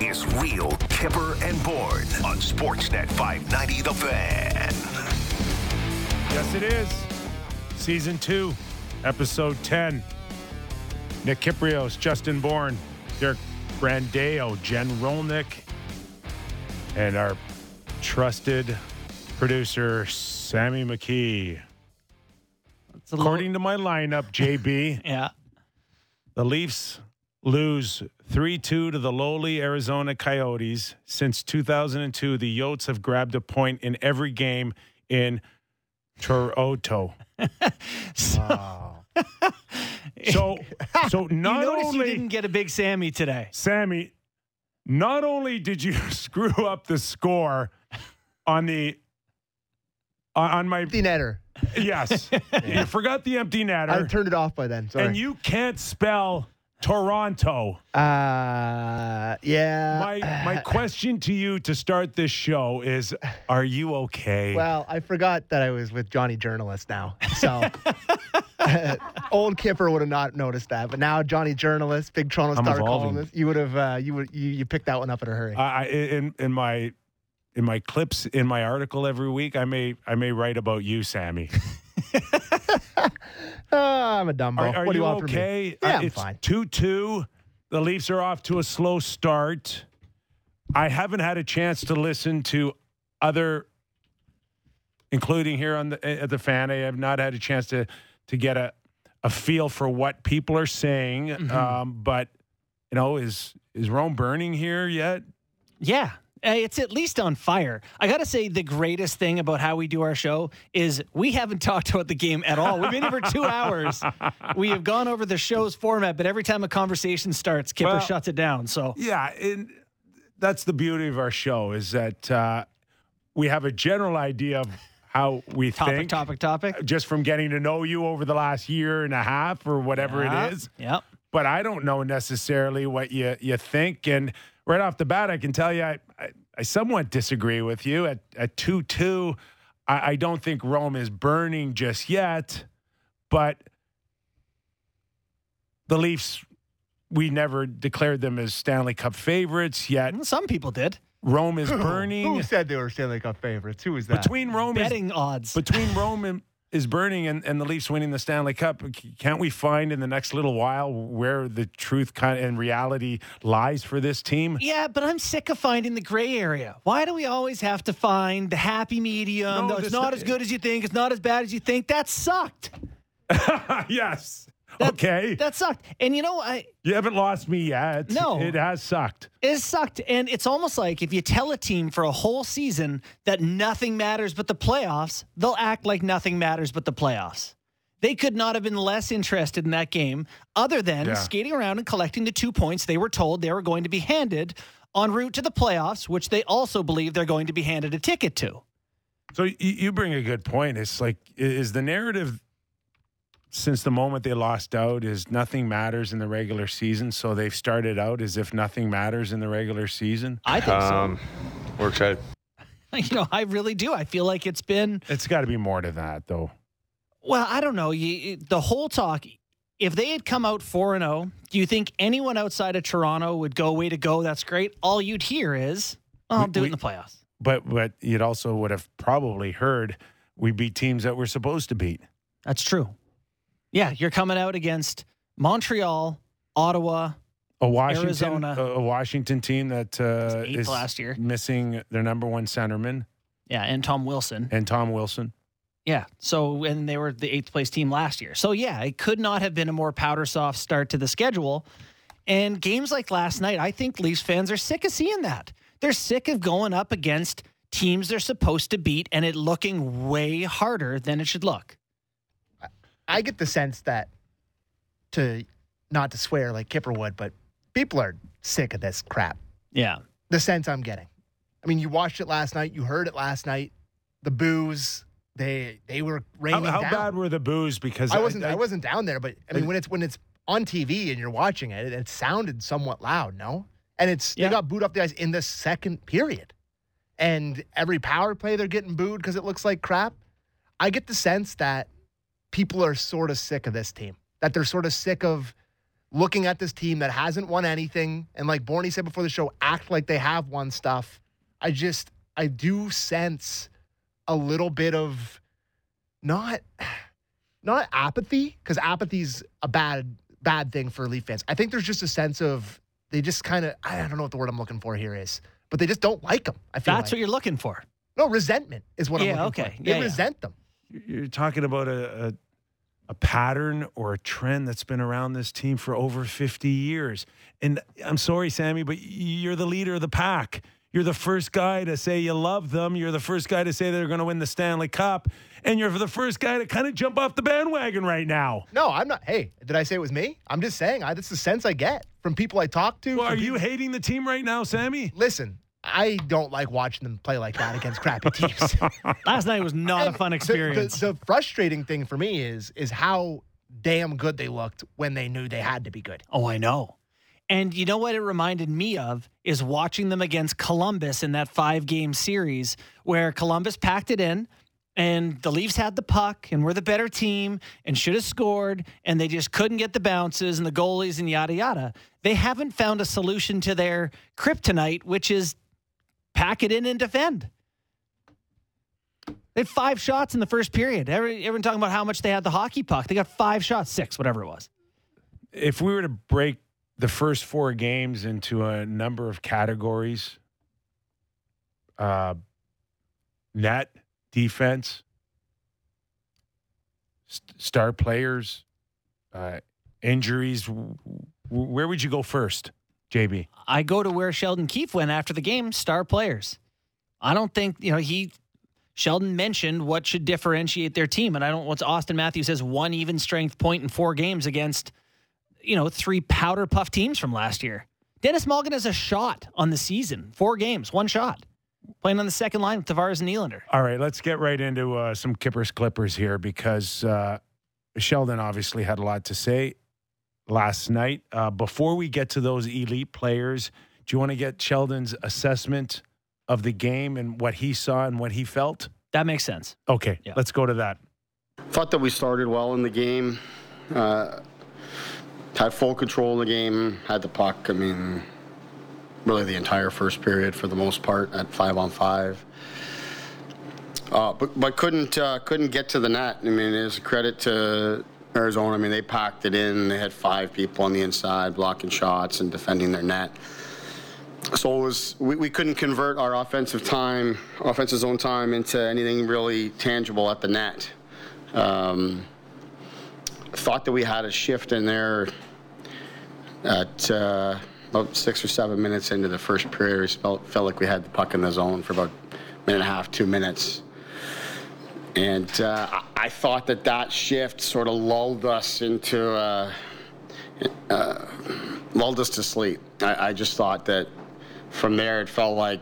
is Real Kipper and Bourne on Sportsnet 590 The Fan. Yes, it is. Season two, episode 10. Nick Kypreos, Justin Bourne, Derek Brandeo, Jen Rolnick, and our trusted producer, Sammy McKee. It's a little- According to my lineup, JB, yeah. the Leafs lose 3 2 to the lowly Arizona Coyotes. Since 2002, the Yotes have grabbed a point in every game in Toronto. So, so not you only you didn't get a big Sammy today. Sammy, not only did you screw up the score on the on on my Empty netter. yes, you forgot the empty netter. I turned it off by then. Sorry. and you can't spell Toronto. uh, yeah. My my question to you to start this show is: Are you okay? Well, I forgot that I was with Johnny Journalist now. So old Kipper would have not noticed that, but now Johnny Journalist, big Toronto I'm Star evolving. columnist, you would have uh, you would you, you picked that one up in a hurry. I, I in in my in my clips in my article every week, I may I may write about you, Sammy. Oh, I'm a dumbo. Are, are what do you, you want from me? okay? Yeah, Uh, I'm it's fine. 2 2. The Leafs are off to a slow start. I haven't had a chance to listen to other, including here on the at the fan. I have not had a chance to to get a, a feel for what people are saying. Mm-hmm. Um, but you know, is is Rome burning here yet? Yeah. Uh, It's at least on fire. I got to say, the greatest thing about how we do our show is we haven't talked about the game at all. We've been here for two hours. We have gone over the show's format, but every time a conversation starts, Kipper Well- shuts it down. So, Yeah, and that's the beauty of our show is that uh, we have a general idea of how we topic, think. topic, topic. just from getting to know you over the last year and a half or whatever Yeah. it is. Yep. But I don't know necessarily what you you think. And right off the bat, I can tell you I, I, somewhat disagree with you. At at two two, I, I don't think Rome is burning just yet. But the Leafs, we never declared them as Stanley Cup favorites yet. Mm, some people did. Rome is burning. Who said they were Stanley Cup favorites? Who was that? Between Rome is Betting odds. between Rome and is burning and, and the Leafs winning the Stanley Cup, can't we find in the next little while where the truth kind of, and reality lies for this team? Yeah, but I'm sick of finding the gray area. Why do we always have to find the happy medium? No, it's not as good as you think. It's not as bad as you think. That sucked. yes. That- okay. That sucked. And you know, I you haven't lost me yet. No. It has sucked. it sucked. And it's almost like if you tell a team for a whole season that nothing matters but the playoffs, they'll act like nothing matters but the playoffs. They could not have been less interested in that game other than Yeah. skating around and collecting the two points they were told they were going to be handed en route to the playoffs, which they also believe they're going to be handed a ticket to. So you, you bring a good point. It's like, is the narrative since the moment they lost out is nothing matters in the regular season? So they've started out as if nothing matters in the regular season? I think Um, we're excited. You know, I really do. I feel like it's been It's got to be more to that, though. Well, I don't know. You, the whole talk, if they had come out 4 and 0, do you think anyone outside of Toronto would go, way to go? That's great. All you'd hear is, oh, I'll do we- it in the playoffs. But but you'd also would have probably heard we beat teams that we're supposed to beat. That's true. Yeah, you're coming out against Montreal, Ottawa. A Washington, Arizona. a, a Washington team that uh, eighth is last year. missing their number one centerman Yeah, and Tom Wilson. and Tom Wilson. Yeah. So, and they were the eighth place team last year. So, yeah, it could not have been a more powder soft start to the schedule. And games like last night, I think Leafs fans are sick of seeing that. They're sick of going up against teams they're supposed to beat and it looking way harder than it should look. I get the sense that, to not to swear like Kipper would, but people are sick of this crap. Yeah. The sense I'm getting. I mean, you watched it last night. You heard it last night. The booze. They they were raining how down. bad were the boos? Because I wasn't I, wasn't down there, but I mean when it's when it's on TV and you're watching it, it, it sounded somewhat loud, no? And it's Yeah. they got booed off the ice in the second period. And every power play they're getting booed because it looks like crap. I get the sense that people are sort of sick of this team. That they're sort of sick of looking at this team that hasn't won anything, and like Borny said before the show, act like they have won stuff. I just, I do sense a little bit of not, not apathy, because apathy's a bad, bad thing for Leaf fans. I think there's just a sense of they just kind of, I don't know what the word I'm looking for here is, but they just don't like them. I feel That's like. what you're looking for. no resentment is what I'm Yeah, looking okay. for. They Yeah, yeah. resent them. You're talking about a, a a pattern or a trend that's been around this team for over 50 years. And I'm sorry, Sammy, but you're the leader of the pack. You're the first guy to say you love them. You're the first guy to say they're going to win the Stanley Cup. And you're the first guy to kind of jump off the bandwagon right now. No, I'm not. Hey, did I say it was me? I'm just saying. I, that's the sense I get from people I talk to. Well, are you hating the team right now, Sammy? Listen, I don't like watching them play like that against crappy teams. Last night was not a And fun the- experience. The, the frustrating thing for me is is how damn good they looked when they knew they had to be good. Oh, I know. And you know what it reminded me of is watching them against Columbus in that five game series where Columbus packed it in and the Leafs had the puck and were the better team and should have scored and they just couldn't get the bounces and the goalies and yada yada. They haven't found a solution to their kryptonite, which is pack it in and defend. They had five shots in the first period. Every, everyone talking about how much they had the hockey puck. They got five shots, six, whatever it was. If we were to break the first four games into a number of categories, uh, net, defense, st- star players, uh, injuries, w- where would you go first, JB? I go to where Sheldon Keefe went after the game, star players. I don't think, you know, he Sheldon mentioned what should differentiate their team. And I don't what's Auston Matthews has one even strength point in four games against, you know, three powder puff teams from last year. Denis Malgin has a shot on the season. Four games, one shot. Playing on the second line with Tavares and Nylander. All right, let's get right into uh, some Kippers Clippers here because uh, Sheldon obviously had a lot to say last night. Uh, before we get to those elite players, do you want to get Sheldon's assessment of the game and what he saw and what he felt? That makes sense. Okay, Yeah. let's go to that. Thought that we started well in the game. Uh, had full control of the game. Had the puck. I mean, really the entire first period for the most part at five on five. Uh, but but couldn't uh, couldn't get to the net. I mean, it's a credit to Arizona. I mean, they packed it in. They had five people on the inside blocking shots and defending their net. So it was we, we couldn't convert our offensive time, offensive zone time, into anything really tangible at the net. Um, thought that we had a shift in there at uh, about six or seven minutes into the first period. We felt, felt like we had the puck in the zone for about a minute and a half, two minutes. And uh, I- thought that that shift sort of lulled us into, uh, uh, lulled us to sleep. I, I just thought that from there it felt like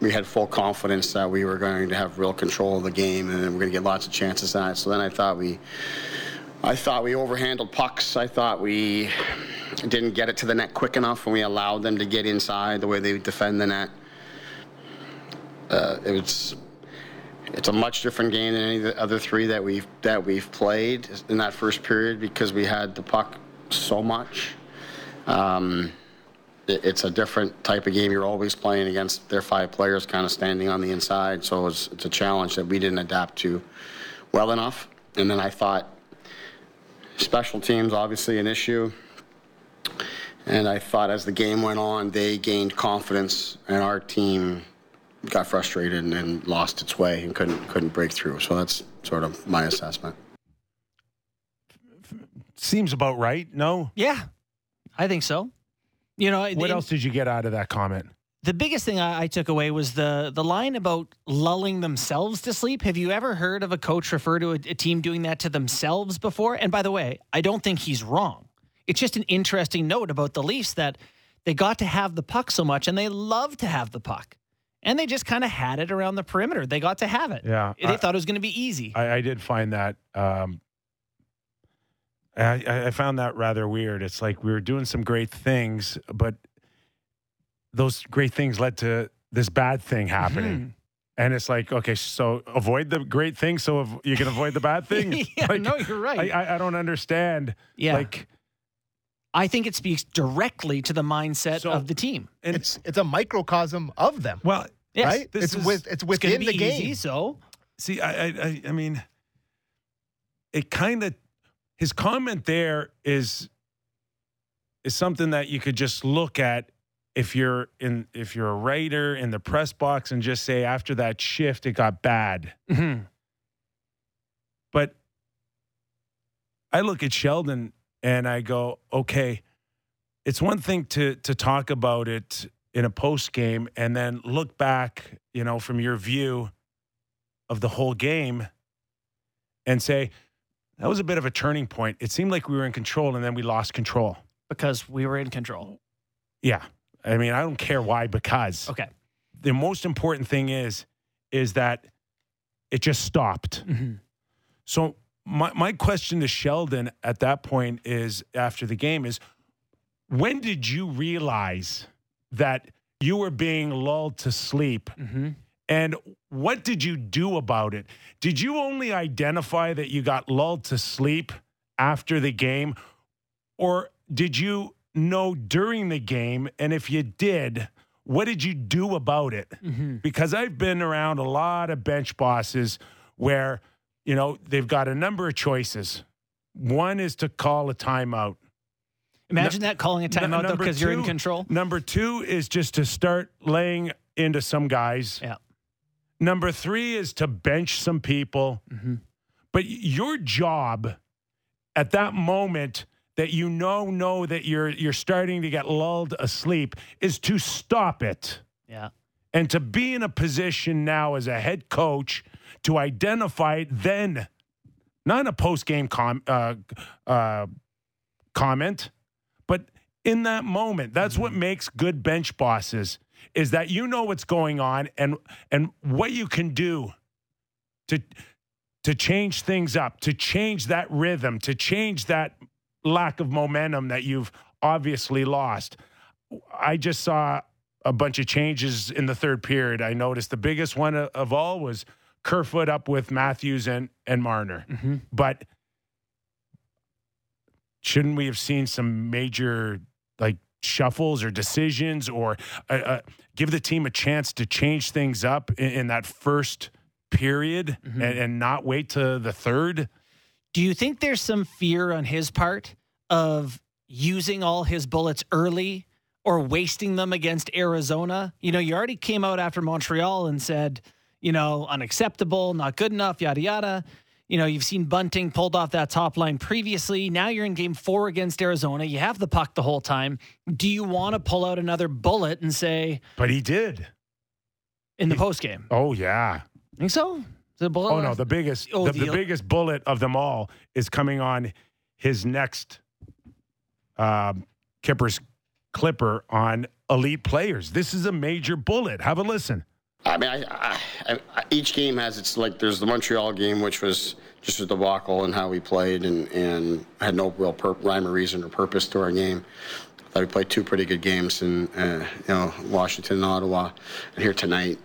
we had full confidence that we were going to have real control of the game and we're going to get lots of chances at it. So then I thought we, I thought we overhandled pucks. I thought we didn't get it to the net quick enough when we allowed them to get inside the way they defend the net. Uh, it was it's a much different game than any of the other three that we've that we've played in that first period because we had the puck so much. Um, it- it's a different type of game. You're always playing against their five players, kind of standing on the inside. So it's, it's a challenge that we didn't adapt to well enough. And then I thought special teams obviously an issue. And I thought as the game went on, they gained confidence, and our team got frustrated and, and lost its way and couldn't couldn't break through. So that's sort of my assessment. Seems about right. No? Yeah, I think so. You know, What in- else did you get out of that comment? the biggest thing I, I took away was the the line about lulling themselves to sleep. Have you ever heard of a coach refer to a, a team doing that to themselves before? And by the way, I don't think he's wrong. It's just an interesting note about the Leafs that they got to have the puck so much and they love to have the puck. And they just kind of had it around the perimeter. They got to have it. Yeah, They I- thought it was going to be easy. I, I did find that. Um, I, I- found that rather weird. It's like we were doing some great things, but those great things led to this bad thing happening. And it's like, okay, so avoid the great thing so you can avoid the bad thing. yeah, Like, no, you're right. I, I, I don't understand. yeah. Like, I think it speaks directly to the mindset So- of the team. And It's it's a microcosm of them, well, Yes. right? this It's is- with it's It's going within to the game. easy, so see, I, I, I, I mean, it kind of his comment there is is something that you could just look at if you're in if you're a writer in the press box and just say after that shift it got bad. mhm. But I look at Sheldon and I go, okay, it's one thing to to talk about it in a post game and then look back, you know, from your view of the whole game and say that was a bit of a turning point. It seemed like we were in control and then we lost control. because we were in control. Yeah. I mean, I don't care why because Okay. the most important thing is is that it just stopped. Mhm. So my my question to Sheldon at that point is after the game is when did you realize that you were being lulled to sleep Mhm. and what did you do about it? Did you only identify that you got lulled to sleep after the game or did you know during the game and if you did what did you do about it? Mhm. because I've been around a lot of bench bosses where, you know, they've got a number of choices. One is to call a timeout. Imagine that calling a timeout though because you're in control. Number two is just to start laying into some guys. Yeah. Number three is to bench some people. Mhm. But your job at that moment that you know know that you're you're starting to get lulled asleep is to stop it Yeah. And to be in a position now as a head coach to identify it then not in a post-game com- uh, uh, comment but in that moment that's what makes good bench bosses is that you know what's going on and and what you can do to to change things up to change that rhythm to change that lack of momentum that you've obviously lost. I just saw a bunch of changes in the third period. I noticed the biggest one of- all was Kerfoot up with Matthews and and Marner. Mhm. But shouldn't we have seen some major like shuffles or decisions or uh, uh, give the team a chance to change things up in, in that first period Mhm. and, and not wait to the third? Do you think there's some fear on his part of using all his bullets early or wasting them against Arizona? You know, you already came out after Montreal and said, you know, unacceptable, not good enough, yada, yada. You know, you've seen Bunting pulled off that top line previously. Now you're in game four against Arizona. You have the puck the whole time. Do you want to pull out another bullet and say But he did. in the post game? Oh yeah. Think so? A bullet? Oh no, the biggest Oh, the, the- the biggest bullet of them all is coming on his next um, Kippers clipper on elite players. This is a major bullet. Have a listen. I mean, I, I, I, each game has its like. There's the Montreal game, which was just a debacle and how we played, and and had no real rhyme or reason or purpose to our game. I thought we played two pretty good games in uh, you know Washington and Ottawa, and here tonight.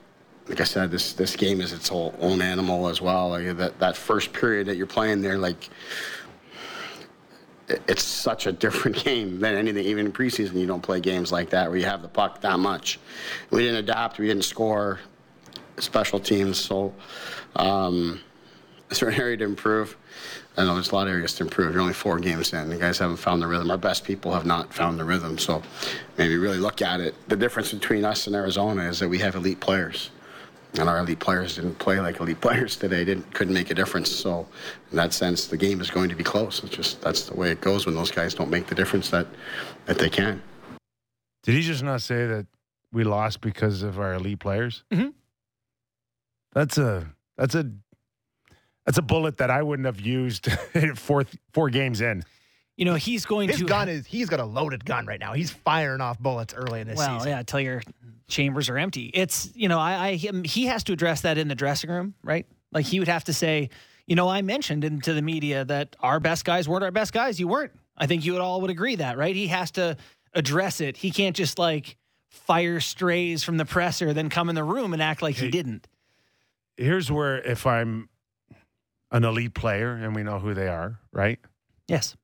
Like I said, this this game is its whole own animal as well. Like that that first period that you're playing there, like it's such a different game than anything. Even in preseason, you don't play games like that where you have the puck that much. We didn't adapt. We didn't score. Special teams. So, um, is there an area to improve? I know there's a lot of areas to improve. You're only four games in. The guys haven't found the rhythm. Our best people have not found the rhythm. So, maybe really look at it. The difference between us and Arizona is that we have elite players and our elite players didn't play like elite players today. Didn't couldn't make a difference. So, in that sense, the game is going to be close. It's just that's the way it goes when those guys don't make the difference that that they can. Did he just not say that we lost because of our elite players? Mhm. That's a that's a that's a bullet that I wouldn't have used four four games in. You know, he's going His to. His gun is he's got a loaded gun right now. He's firing off bullets early in this season. well, season. yeah, until your chambers are empty. It's you know, I, I him, he has to address that in the dressing room, right? Like he would have to say, you know, I mentioned into the media that our best guys weren't our best guys. You weren't. I think you would all would agree that, right? He has to address it. He can't just like fire strays from the presser, then come in the room and act like he didn't. Here's where if I'm an elite player and we know who they are, right? Yes.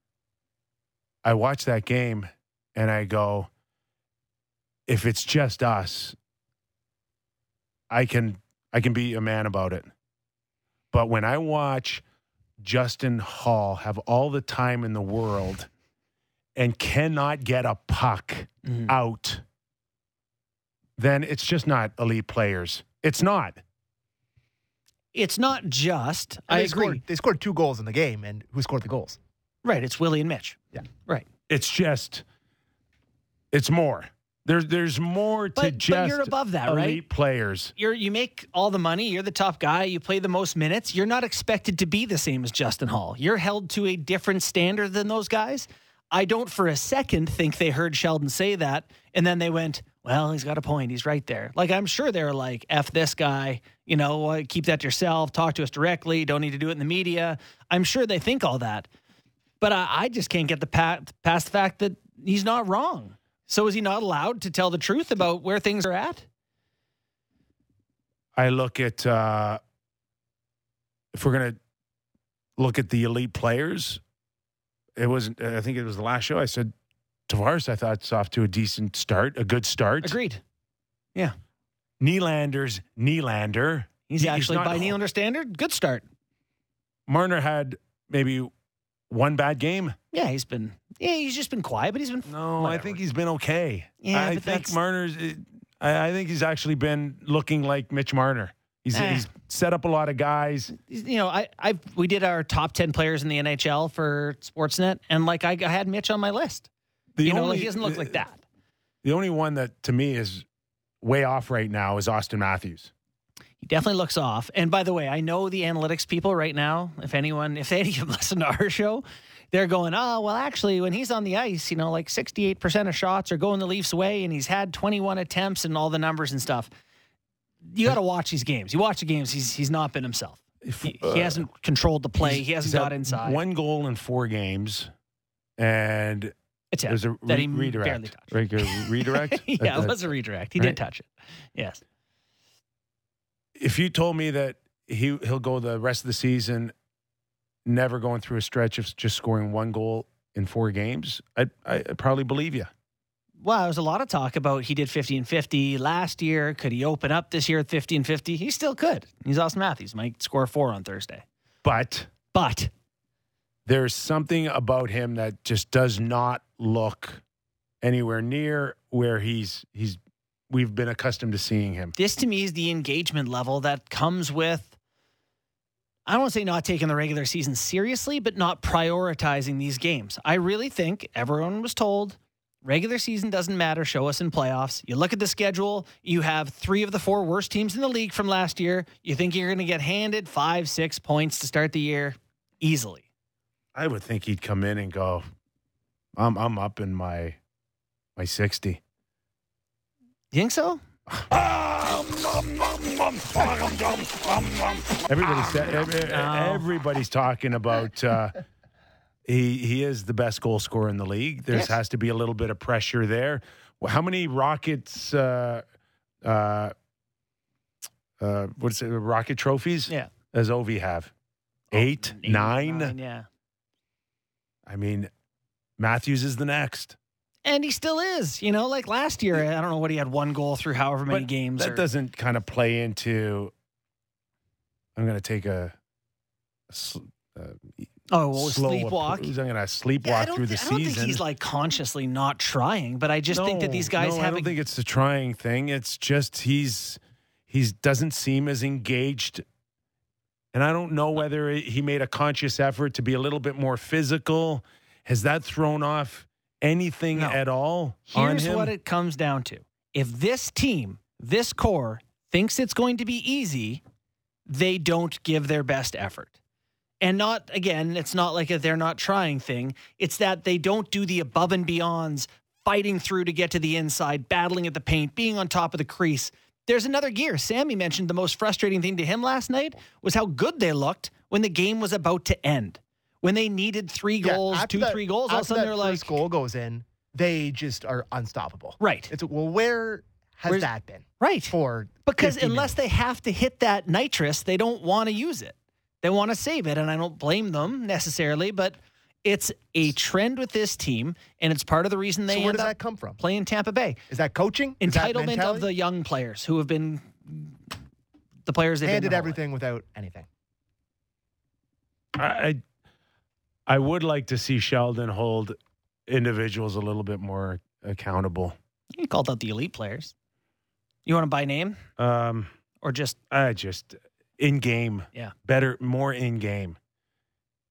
I watch that game and I go, if it's just us, I can I can be a man about it. But when I watch Justin Holl have all the time in the world and cannot get a puck Mhm. out, then it's just not elite players. It's not. It's not just. And I they agree. Scored, they scored two goals in the game, and who scored the goals? Right. It's Willie and Mitch. Yeah. Right. It's just it's more. There's there's more to But- but you're above that, elite right? players. You're you make all the money. You're the top guy. You play the most minutes. You're not expected to be the same as Justin Holl. You're held to a different standard than those guys. I don't for a second think they heard Sheldon say that and then they went, "Well, he's got a point. He's right there." Like I'm sure they're like, "F this guy." You know, uh, keep that to yourself. Talk to us directly. Don't need to do it in the media. I'm sure they think all that, but I, I just can't get the pat, past the fact that he's not wrong. So is he not allowed to tell the truth about where things are at? I look at uh, if we're gonna look at the elite players. It wasn't. I think it was the last show. I said Tavares. I thought it's off to a decent start, a good start. Agreed. Yeah. Nylander's Nylander. He's He- he's actually by Nylander standard, good start. Marner had maybe one bad game. Yeah, he's been. Yeah, he's just been quiet, but he's been. No, I think he's been okay. Yeah, I but think that's- Marner's. I, I think he's actually been looking like Mitch Marner. He's Eh. he's set up a lot of guys. You know, I I we did our top ten players in the NHL for Sportsnet, and like I, I had Mitch on my list. The you know, only- like, he doesn't look like that. The only one that to me is way off right now is Auston Matthews. He definitely looks off. And by the way, I know the analytics people right now. If anyone, if any of them listen to our show, they're going, oh well, actually, when he's on the ice, you know, like sixty-eight percent of shots are going the Leafs' way, and he's had twenty-one attempts and all the numbers and stuff. You got to watch these games. You watch the games. He's he's not been himself. He, he hasn't controlled the play. He hasn't got inside. One goal in four games, and It's there's a that he re- redirect. barely touched. A redirect. yeah, Uh, it was a redirect. He right? did touch it. Yes. If you told me that he he'll go the rest of the season, never going through a stretch of just scoring one goal in four games, I'd, I'd probably believe you. Well, there was a lot of talk about he did 50 and 50 last year. Could he open up this year at 50 and 50? He still could. He's Auston Matthews. Might score four on Thursday. But But there's something about him that just does not look anywhere near where he's he's we've been accustomed to seeing him. this to me is the engagement level that comes with, I don't want to say not taking the regular season seriously, but not prioritizing these games. I really think everyone was told regular season doesn't matter. Show us in playoffs. You look at the schedule, you have three of the four worst teams in the league from last year. You think you're going to get handed five, six points to start the year easily. I would think he'd come in and go, I'm I'm up in my my sixty. You think so? Everybody's every- everybody's talking about uh, he he is the best goal scorer in the league. There Yes. has to be a little bit of pressure there. Well, How many Rockets? Uh, uh, uh, what's it? Rocket trophies? Yeah. Does Ovi have? eight, nine? Yeah. I mean, Matthews is the next. And he still is. You know, like last year, I don't know what he had one goal through however many But games. That or- doesn't kind of play into. I'm going to take a. a uh, oh, well, sleepwalk. approach. I'm going to sleepwalk Yeah, through the thi- I don't think he's like consciously not trying, but I just think that these guys no, have I a don't think it's the trying thing. It's just he's he doesn't seem as engaged, and I don't know whether he made a conscious effort to be a little bit more physical. Has that thrown off anything No. at all on Here's what it comes down to. If this team, this core, thinks it's going to be easy, they don't give their best effort. And not, again, it's not like a they're not trying thing. It's that they don't do the above and beyonds, fighting through to get to the inside, battling at the paint, being on top of the crease. There's another gear. Sammy mentioned the most frustrating thing to him last night was how good they looked when the game was about to end. When they needed three goals, after two, that- three goals, all of a sudden that they're like, first goal goes in, they just are unstoppable. right, It's well, where has Where's- that been right. for? Because unless minutes? they have to hit that nitrous, they don't want to use it. They want to save it, and I don't blame them necessarily. But It's a trend with this team, and it's part of the reason they So where end does up that come from? playing Tampa Bay. Is that coaching? Is that Entitlement of the young players who have been the players they've been handed their life. everything without anything. I, I would like to see Sheldon hold individuals a little bit more accountable. You called out the elite players. You want to buy name Um, or just I just in game, Yeah. better, more in game,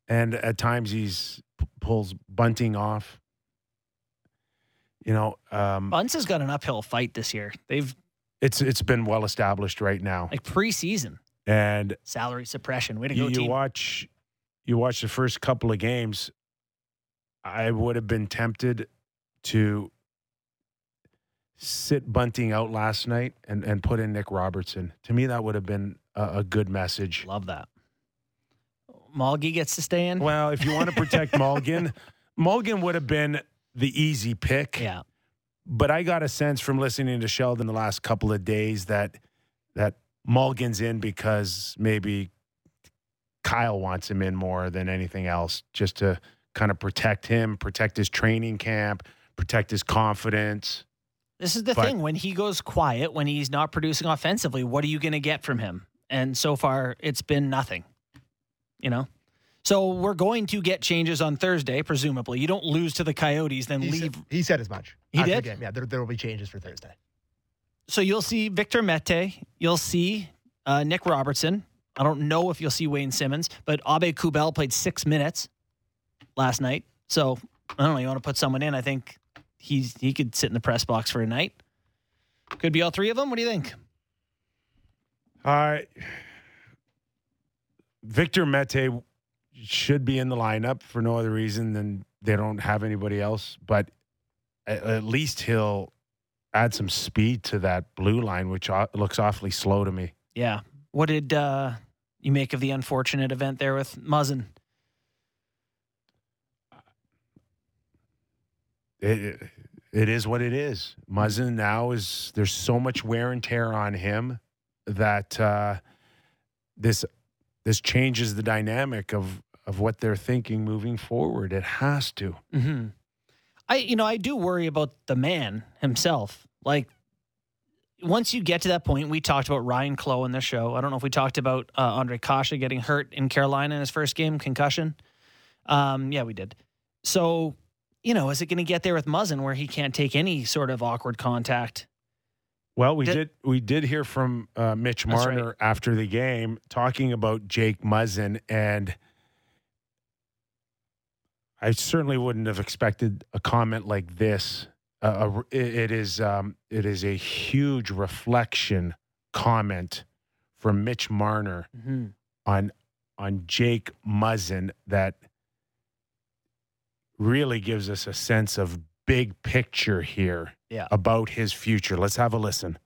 and at times he's p- pulls bunting off. You know, um, Bunce has got an uphill fight this year. They've it's it's been well established right now, like preseason and salary suppression. Way to you, go, you team! watch you watch the first couple of games i would have been tempted to sit bunting out last night and, and put in nick robertson to me that would have been a, a good message Love that. Malgi gets to stay in. well if you want to protect Malgin Malgin would have been the easy pick yeah, but i got a sense from listening to sheldon the last couple of days that that Malgin's in because maybe Kyle wants him in more than anything else, just to kind of protect him, protect his training camp, protect his confidence. this is the But- thing. When he goes quiet, when he's not producing offensively, what are you going to get from him? And so far, it's been nothing. You know. So we're going to get changes on Thursday, presumably. You don't lose to the Coyotes, then He leave. said, he said as much. He after the did? game. Yeah, there, there will be changes for Thursday. So you'll see Victor Mete. You'll see uh, Nick Robertson. I don't know if you'll see Wayne Simmonds, but Abe Kubel played six minutes last night. So I don't know. You want to put someone in? I think he's he could sit in the press box for a night. Could be all three of them. What do you think? Uh, Victor Mete should be in the lineup for no other reason than they don't have anybody else, but at, at least he'll add some speed to that blue line, which looks awfully slow to me. Yeah. What did uh, you make of the unfortunate event there with Muzzin? it, it is what it is. Muzzin now is there's so much wear and tear on him that uh, this this changes the dynamic of of what they're thinking moving forward. It has to. Mm-hmm. I, you know, I do worry about the man himself. Like, once you get to that point, we talked about Ryan Clough in the show. I don't know if we talked about uh, Ondrej Kase getting hurt in Carolina in his first game, concussion. Um, yeah, we did. So, you know, is it going to get there with Muzzin where he can't take any sort of awkward contact? Well, we Did- did we did hear from uh, Mitch Marner right. after the game talking about Jake Muzzin, and I certainly wouldn't have expected a comment like this. Uh, a- it- it is um, it is a huge reflection comment from Mitch Marner Mm-hmm. on on Jake Muzzin that really gives us a sense of big picture here Yeah. about his future. Let's have a listen.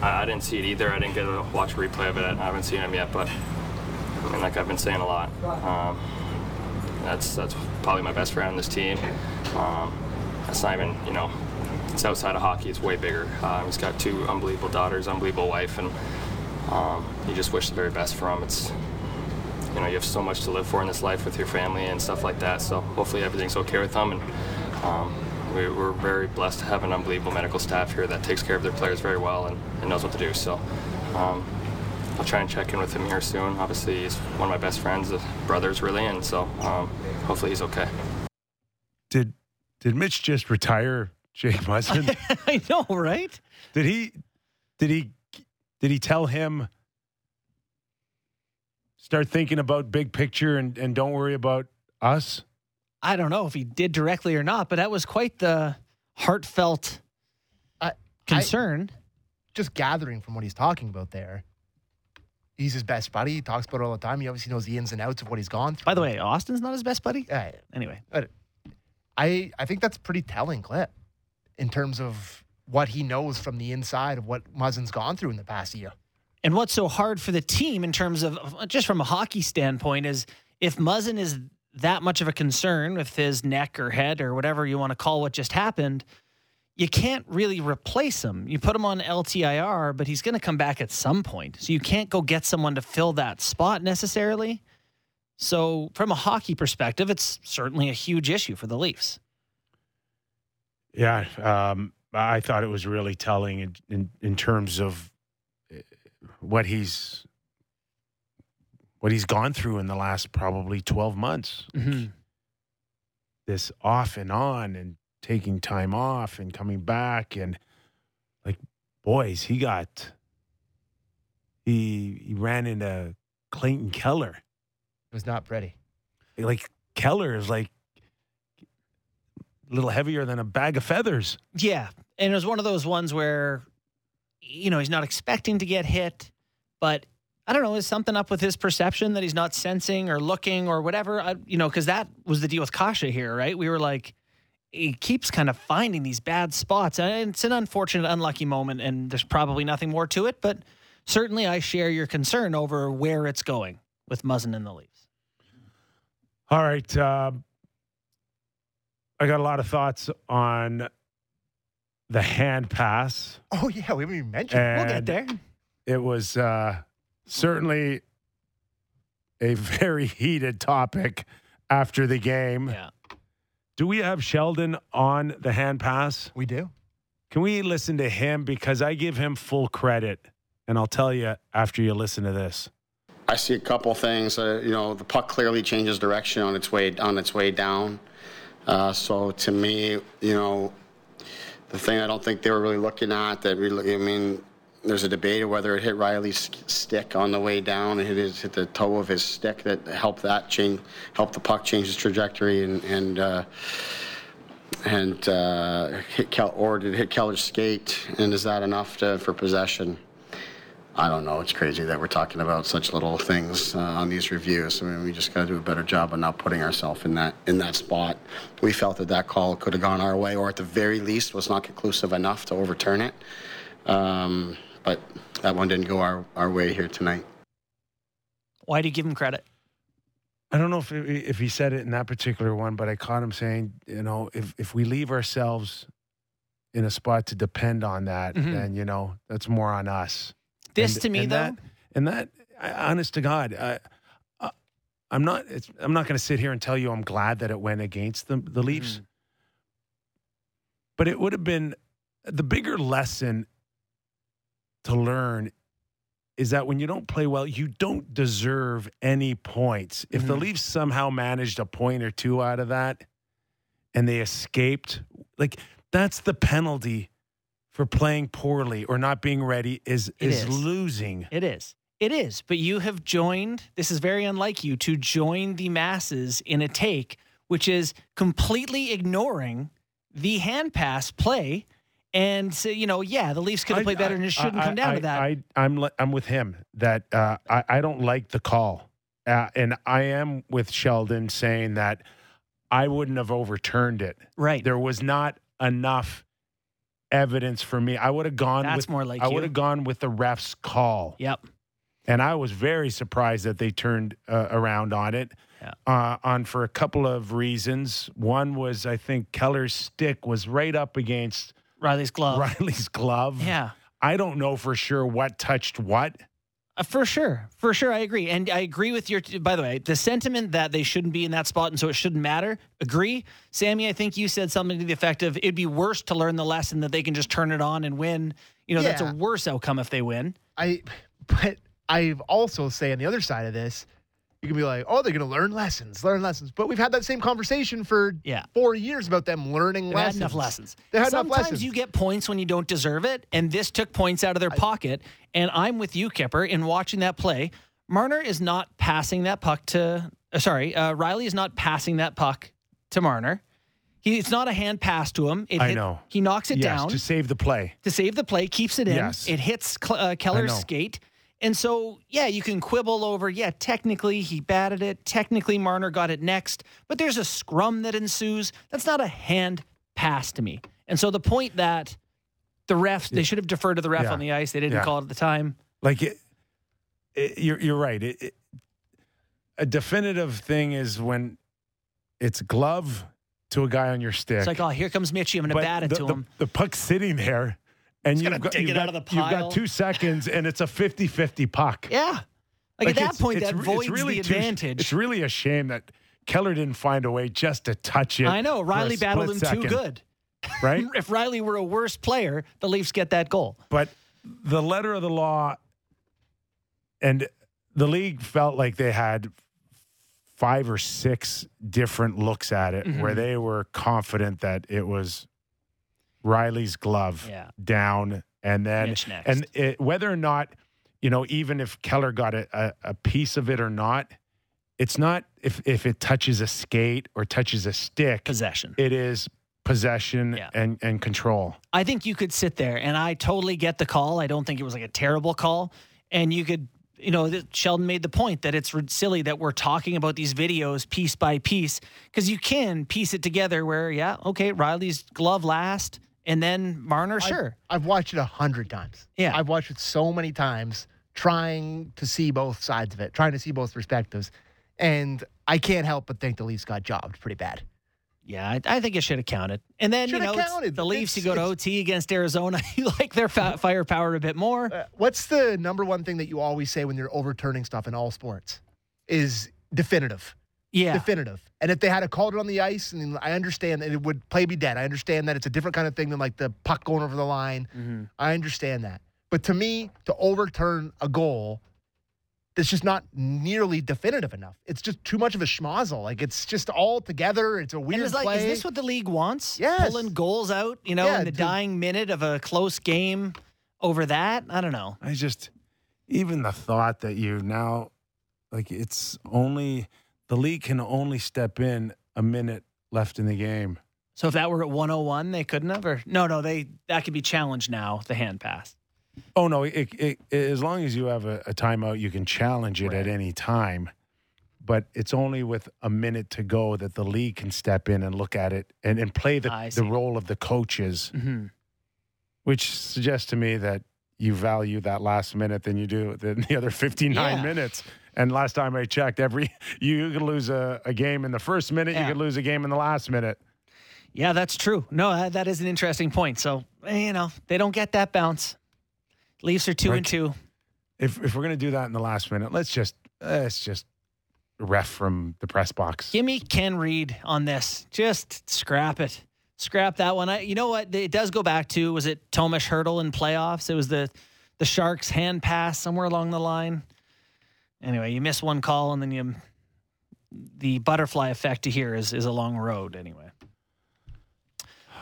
I, I didn't see it either. I didn't get to watch a replay of it. I haven't seen him yet, but I mean, like I've been saying a lot, um, that's that's probably my best friend on this team. Um, that's not even you know, it's outside of hockey. It's way bigger. Um, he's got two unbelievable daughters, unbelievable wife, and um, you just wish the very best for him. It's you know you have so much to live for in this life with your family and stuff like that. So hopefully everything's okay with him and. Um, we, we're very blessed to have an unbelievable medical staff here that takes care of their players very well and, and knows what to do. So um, I'll try and check in with him here soon. Obviously, he's one of my best friends, uh, brothers, really, and so um, hopefully he's okay. Did did Mitch just retire Jake Muzzin? I know, right? did he did he did he tell him start thinking about big picture and, and don't worry about us? I don't know if he did directly or not, but that was quite the heartfelt I- concern. Just gathering from what he's talking about there. He's his best buddy. He talks about it all the time. He obviously knows the ins and outs of what he's gone through. By the way, Austin's not his best buddy. Yeah, Anyway, I I think that's a pretty telling clip in terms of what he knows from the inside of what Muzzin's gone through in the past year. And what's so hard for the team in terms of just from a hockey standpoint is if Muzzin is that much of a concern with his neck or head or whatever you want to call what just happened, you can't really replace him. You put him on LTIR, but he's going to come back at some point. So you can't go get someone to fill that spot necessarily. So, from a hockey perspective, it's certainly a huge issue for the Leafs. Yeah, um, I thought it was really telling in, in, in terms of uh, what he's what he's gone through in the last probably twelve months. Mhm. This off and on, and taking time off and coming back, and like boys, he got he he ran into Clayton Keller. It was not pretty. Like Keller is like a little heavier than a bag of feathers. Yeah. And it was one of those ones where, you know, he's not expecting to get hit, but I don't know, is something up with his perception that he's not sensing or looking or whatever? I, you know, because that was the deal with Kase here, right? We were like, he keeps kind of finding these bad spots. And it's an unfortunate, unlucky moment, and there's probably nothing more to it, but certainly I share your concern over where it's going with Muzzin and the Leafs. All right. Uh, I got a lot of thoughts on the hand pass. Oh yeah, we haven't even mentioned. And We'll get there. It was uh, certainly a very heated topic after the game. Yeah. Do we have Sheldon on the hand pass? we do. Can we listen to him? Because I give him full credit. And I'll tell you after you listen to this. I see a couple things. Uh, you know, the puck clearly changes direction on its way on its way down. Uh, so to me, you know, the thing I don't think they were really looking at that really, I mean, there's a debate of whether it hit Rielly's stick on the way down. It hit, hit the toe of his stick that helped that change, helped the puck change its trajectory and and uh, and uh, hit Kel, or did it hit Keller's skate? And is that enough to, for possession? I don't know. It's crazy that we're talking about such little things uh, on these reviews. I mean, we just got to do a better job of not putting ourselves in that in that spot. We felt that that call could have gone our way, or at the very least, was not conclusive enough to overturn it. Um, but that one didn't go our, our way here tonight. Why do you give him credit? I don't know if if he said it in that particular one, but I caught him saying, you know, if if we leave ourselves in a spot to depend on that, Mhm. then you know that's more on us. This And- to me, and though, that, and that, I, honest to God, I, I, I'm not. It's, I'm not going to sit here and tell you I'm glad that it went against the the Leafs, Mm. but it would have been the bigger lesson to learn is that when you don't play well, you don't deserve any points. If the Mhm. Leafs somehow managed a point or two out of that and they escaped, like that's the penalty for playing poorly or not being ready is It is, is. losing. It is. It is. But you have joined, this is very unlike you, to join the masses in a take, which is completely ignoring the hand pass play. And, so, you know, yeah, the Leafs could have played better and it shouldn't I- come down I- to that. I, I'm I'm with him that uh, I I don't like the call, uh, and I am with Sheldon saying that I wouldn't have overturned it. right. There was not enough evidence for me. I would have gone That's with more like I would have gone with the ref's call, Yep. and I was very surprised that they turned uh, around on it. Yeah. Uh, on for a couple of reasons. One was I think Keller's stick was right up against Rielly's glove. Rielly's glove. Yeah. I don't know for sure what touched what. Uh, for sure. For sure. I agree. And I agree with your, by the way, the sentiment that they shouldn't be in that spot and so it shouldn't matter. Agree. Sammy, I think you said something to the effect of it'd be worse to learn the lesson that they can just turn it on and win. You know, that's a worse outcome if they win. I, but I've also say on the other side of this, you can be like, oh, they're going to learn lessons, learn lessons. But we've had that same conversation for Yeah. four years about them learning They've had lessons. enough lessons. They had Sometimes enough lessons. you get points when you don't deserve it, and this took points out of their pocket. And I'm with you, Kipper, in watching that play. Marner is not passing that puck to. Uh, sorry, uh, Rielly is not passing that puck to Marner. He, it's not a hand pass to him. It I hit- know. He knocks it yes, down to save the play. to save the play, keeps it in. Yes. It hits uh, Keller's skate. And so, yeah, you can quibble over, yeah, technically he batted it. Technically, Marner got it next. But there's a scrum that ensues. That's not a hand pass to me. And so the point that the refs, they should have deferred to the ref Yeah. on the ice. They didn't Yeah. call it at the time. Like it, it, you're you're right. It, it, a definitive thing is when it's glove to a guy on your stick. It's like, oh, here comes Mitchie. I'm going to bat it the, to the- him. The puck's sitting there, and you've got, you've it got, out of the You've got two seconds, and it's a 50-50 puck. Yeah. Like, at that point, that voids really the too- advantage. It's really a shame that Keller didn't find a way just to touch it. I know Rielly battled him split too good. right? If Rielly were a worse player, the Leafs get that goal. But the letter of the law and the league felt like they had five or six different looks at it where Mhm. they were confident that it was Rielly's glove Yeah. down and then and it, whether or not you know even if Keller got a, a, a piece of it or not it's not if if it touches a skate or touches a stick Possession. it is possession Yeah. and and control I think you could sit there, and I totally get the call. I don't think it was like a terrible call, and you could. You know, Sheldon made the point that it's silly that we're talking about these videos piece by piece because you can piece it together where, yeah, okay, Rielly's glove last, and then Marner, I've- sure. I've watched it a hundred times. Yeah. I've watched it so many times, trying to see both sides of it, trying to see both perspectives, and I can't help but think the Leafs got jobbed pretty bad. Yeah, I, I think it should have counted. And then, you Shoulda know, it's the Leafs, you go to OT against Arizona, you like their fa- firepower a bit more. Uh, what's the number one thing that you always say when you're overturning stuff in all sports? Is definitive. Yeah. definitive. And if they had a called it on the ice, and I understand that it would play be dead. I understand that it's a different kind of thing than like the puck going over the line. Mhm. I understand that. But to me, to overturn a goal that's just not nearly definitive enough. It's just too much of a schmozzle. Like it's just all together. It's a weird And it's like, play. is this what the league wants? Yes. Pulling goals out, you know, Yeah, in the to- dying minute of a close game over that? I don't know. I just, even the thought that you now, like, it's only, the league can only step in a minute left in the game. So if that were at 101, they couldn't have? Or no, no, they that could be challenged now, the hand pass. Oh, no, it, it, as long as you have a, a timeout, you can challenge it at any time. But it's only with a minute to go that the league can step in and look at it and, and play the, I the role of the coaches, Mm-hmm. which suggests to me that you value that last minute than you do the, the other 59 Yeah. minutes. And last time I checked, every you could lose a, a game in the first minute, Yeah. you could lose a game in the last minute. Yeah, that's true. No, that, that is an interesting point. So, eh, you know, they don't get that bounce. Leafs are two and two. If if we're gonna do that in the last minute, let's just let's just ref from the press box. Give me Ken Reed on this. Just scrap it. Scrap that one. I, you know what? It does go back to was it Tomas Hertl in playoffs? It was the the Sharks hand pass somewhere along the line. Anyway, you miss one call and then you the butterfly effect to here is is a long road anyway.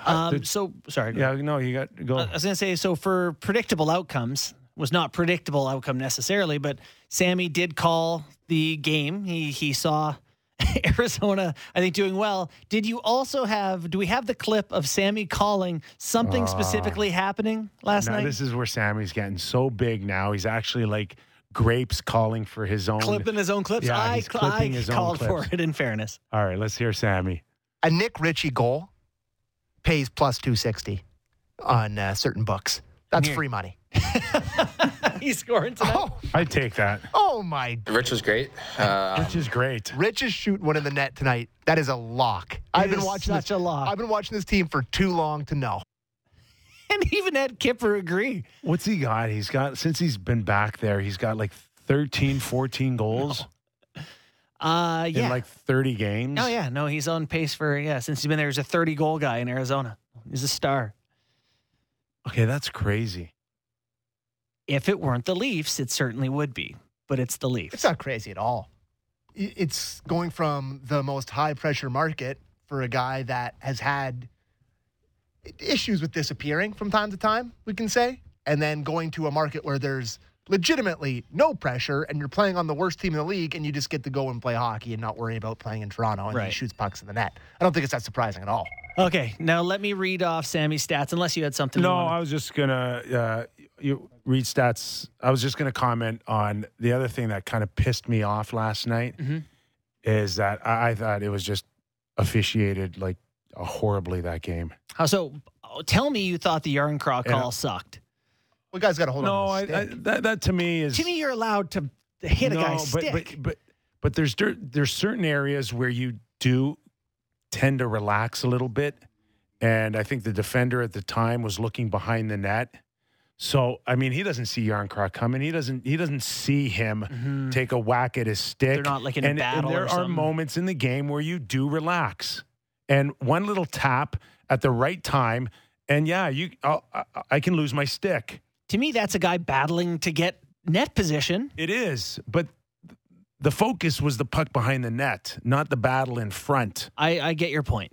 Um, so sorry. Yeah, no, you got go. I was going to say, so for predictable outcomes, was not predictable outcome necessarily, but Sammy did call the game. He he saw Arizona, I think, doing well. Did you also have? Do we have the clip of Sammy calling something specifically happening last night? this is where Sammy's getting so big now. He's actually like grapes calling for his own. Clips. Clipping his own clips. Yeah, I, he's cl- I clipping his own called for it. In fairness, All right, let's hear Sammy. a Nick Ritchie goal pays plus 260 on uh, certain books. That's free money. he's scoring tonight. Oh, I'd take that. oh my. Rich was great. Uh, Which is great. Rich is shooting one in the net tonight. That is a lock. I've been is watching such this, a lock. I've been watching this team for too long to know. And even Ed Kipper agree. What's he got? He's got since he's been back there, he's got like 13, 14 goals Uh, in yeah. like 30 games. Oh yeah, no, he's on pace for yeah. Since he's been there, he's a 30 goal guy in Arizona. He's a star. Okay, that's crazy. If it weren't the Leafs, it certainly would be. But it's the Leafs. It's not crazy at all. It's going from the most high pressure market for a guy that has had issues with disappearing from time to time, we can say, and then going to a market where there's legitimately no pressure and you're playing on the worst team in the league and you just get to go and play hockey and not worry about playing in Toronto and he shoots pucks in the net. I don't think it's that surprising at all. Okay, now let me read off Sammy's stats. Unless you had something. you No, wanna- I was just gonna uh, you read stats. I was just gonna comment on the other thing that kind of pissed me off last night Mhm. is that I, I thought it was just officiated like horribly that game. How so? Tell me you thought the Jarnkrok Yeah. call sucked. We guys got to hold no, on. I, I, that that to me is To me, you're allowed to hit a no, guy's but, stick. but but but there's there's certain areas where you do tend to relax a little bit, and I think the defender at the time was looking behind the net, So I mean, he doesn't see Jarnkrok coming. He doesn't. He doesn't see him take a whack at his stick. Mm-hmm. They're not, like, in a and, battle And there or are something. moments in the game where you do relax, and one little tap at the right time, and yeah, you. I'll, I, I can lose my stick. To me, that's a guy battling to get net position. It is, but the focus was the puck behind the net, not the battle in front. I, I get your point.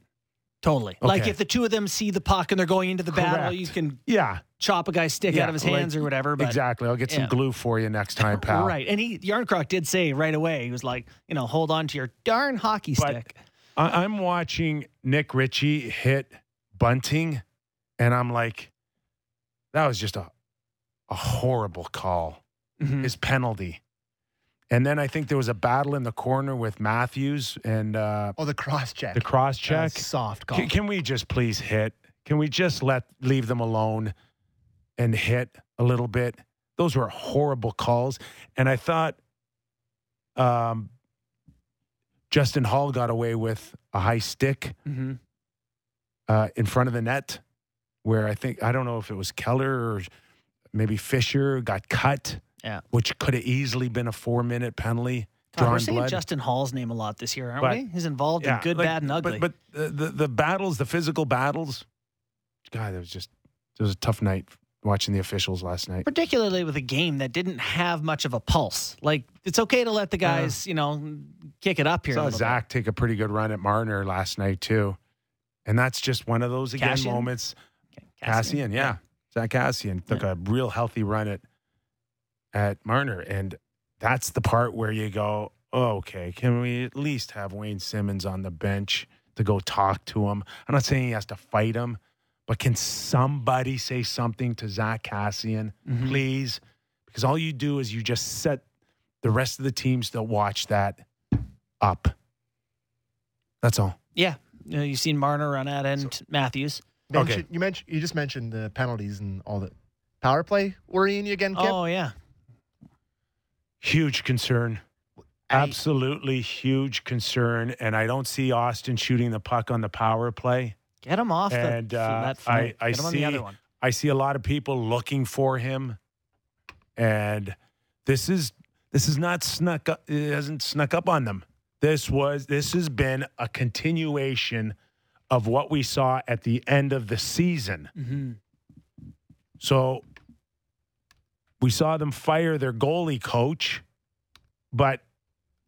Totally. Like if the two of them see the puck and they're going into the battle, you can Yeah, chop a guy's stick Yeah, out of his like- hands or whatever. But exactly. I'll get some yeah. glue for you next time, pal. Right. And he Jarnkrok did say right away, he was like, you know, hold on to your darn hockey But- stick. I, I'm watching Nick Ritchie hit Bunting, and I'm like, that was just a a horrible call. Mhm. His penalty. And then I think there was a battle in the corner with Matthews and uh, Oh, the cross check. the cross check. Soft call. Can, can we just please hit? Can we just let leave them alone and hit a little bit? Those were horrible calls, and I thought um, Justin Holl got away with a high stick Mhm. uh, in front of the net, where I think I don't know if it was Keller or maybe Fischer got cut, Yeah. which could have easily been a four minute penalty. God, we're saying blood. Justin Holl's name a lot this year, aren't But- we? He's involved in good, like, bad, and ugly. But, but the, the the battles, the physical battles, God, it was just it was a tough night watching the officials last night. particularly with a game that didn't have much of a pulse. Like it's okay to let the guys, you know, kick it up here. Saw Zach take a pretty good run at Marner last night too, and that's just one of those again Kassian? moments. bit. Kassian, yeah. Zack Kassian took a real healthy run at at Marner, and that's the part where you go, oh, okay, can we at least have Wayne Simmonds on the bench to go talk to him? I'm not saying he has to fight him, but can somebody say something to Zack Kassian, Mhm. please? Because all you do is you just set the rest of the teams that watch that up. That's all. Yeah, you know, you've seen Marner run at and Matthews. Mention- Okay. You mentioned you just mentioned the penalties and all the power play worrying you again, Kip. Oh yeah, Huge concern. I- Absolutely huge concern. And I don't see Auston shooting the puck on the power play. Get him off the, And, f- uh, that. I- I get him on see- the other one. I see a lot of people looking for him. And this is this is not snuck up it hasn't snuck up on them. This was this has been a continuation of what we saw at the end of the season. hmm So we saw them fire their goalie coach, but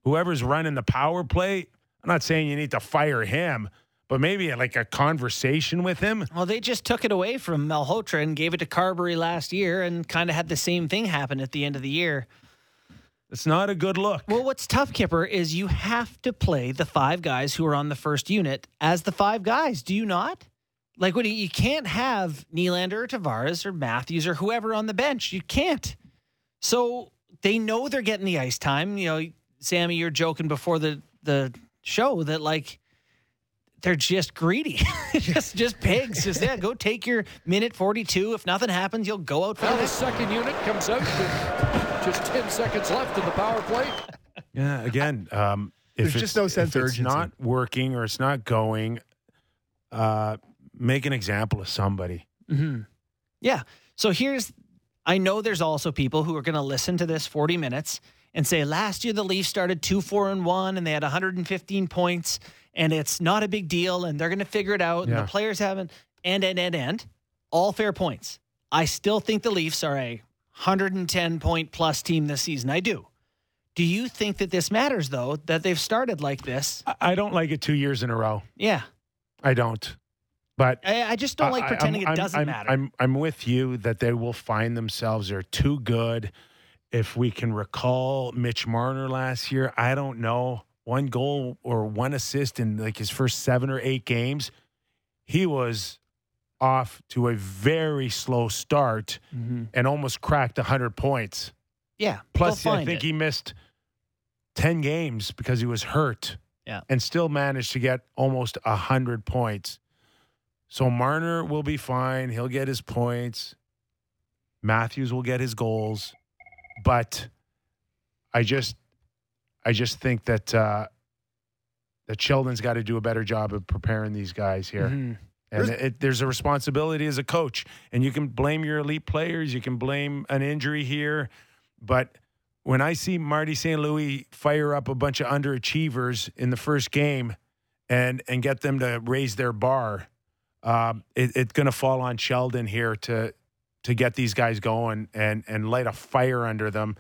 whoever's running the power play, I'm not saying you need to fire him, but maybe like a conversation with him. Well, they just took it away from Malhotra and gave it to Carbery last year, and kind of had the same thing happen at the end of the year. It's not a good look. Well, what's tough, Kyper, is you have to play the five guys who are on the first unit as the five guys. Do you not? Like, when you- you can't have Nylander or Tavares or Matthews or whoever on the bench. You can't. So they know they're getting the ice time. You know, Sammy, you're joking before the the show that like they're just greedy, just just pigs. Just yeah, go take your minute forty two. If nothing happens, you'll go out for Now the the second unit comes out just 10 seconds left in the power play. Yeah, again, um, if There's it's, just no sense if of it's urgency. not working or it's not going, uh, make an example of somebody. Mm-hmm. Yeah. So here's, I know there's also people who are going to listen to this 40 minutes and say last year the Leafs started two, four, and one, and they had 115 points, and it's not a big deal, and they're going to figure it out, and the players haven't, and and and and all fair points. I still think the Leafs are a 110 point plus team this season. I do. Do you think that this matters though that they've started like this? I, I don't like it two years in a row. Yeah. I don't. But I, I just don't like I- pretending I'm- it doesn't I'm, matter. I'm I'm with you that they will find themselves they're too good. If we can recall Mitch Marner last year, I don't know one goal or one assist in like his first seven or eight games. He was off to a very slow start Mhm. and almost cracked hundred points. Yeah. Plus, I think it. he missed ten games because he was hurt. Yeah. and still managed to get almost hundred points. So Marner will be fine. He'll get his points. Matthews will get his goals, but I just, I just think that uh, that Sheldon's got to do a better job of preparing these guys here. Mhm. And it, there's a responsibility as a coach, and you can blame your elite players, you can blame an injury here, but when I see Marty St. Louis fire up a bunch of underachievers in the first game, and and get them to raise their bar, um, it, it's going to fall on Sheldon here to to get these guys going and and light a fire under them.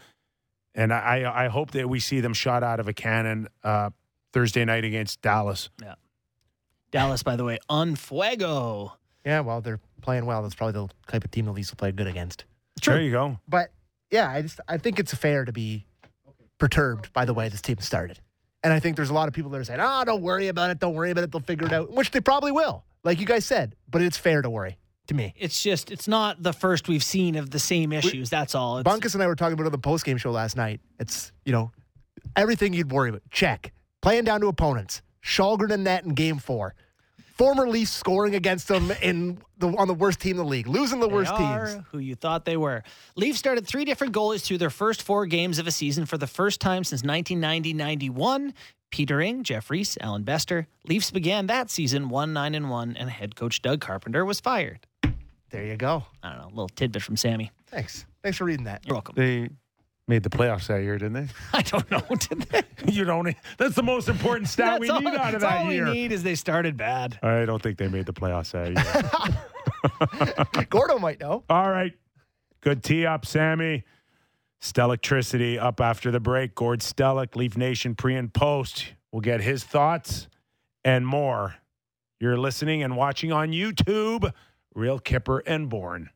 And I I hope that we see them shot out of a cannon uh, Thursday night against Dallas. Yeah, Dallas, by the way, on fuego. Yeah, well, they're playing well. That's probably the type of team the Leafs will play good against. There you go. But yeah, I just I think it's fair to be perturbed by the way this team started. And I think there's a lot of people that are saying, "Oh, don't worry about it. Don't worry about it. They'll figure it out," which they probably will, like you guys said. But it's fair to worry to me. It's just, it's not the first we've seen of the same issues. That's all. It's, Bunkus and I were talking about it on the post game show last night. It's you know everything you'd worry about. Check playing down to opponents. Kallgren and net in game four. Former Leafs scoring against them in the on the worst team in the league, losing the They worst teams. who you thought they were. Leafs started three different goalies through their first four games of a season for the first time since 1990-91. Peter Ing, Jeff Reese, Allan Bester. Leafs began that season one nine and one, and head coach Doug Carpenter was fired. There you go. I don't know, a little tidbit from Sammy. Thanks. Thanks for reading that. You're welcome. They made the playoffs that year, didn't they? I don't know. Did they? you don't. That's the most important stat we all, need out of that's that all year. All we need is they started bad. I don't think they made the playoffs that year. Gordo might know. All right. Good tee up, Sammy. Stellectricity up after the break. Gord Stellick, Leaf Nation pre and post. We'll get his thoughts and more. You're listening and watching on YouTube. Real Kyper and Bourne.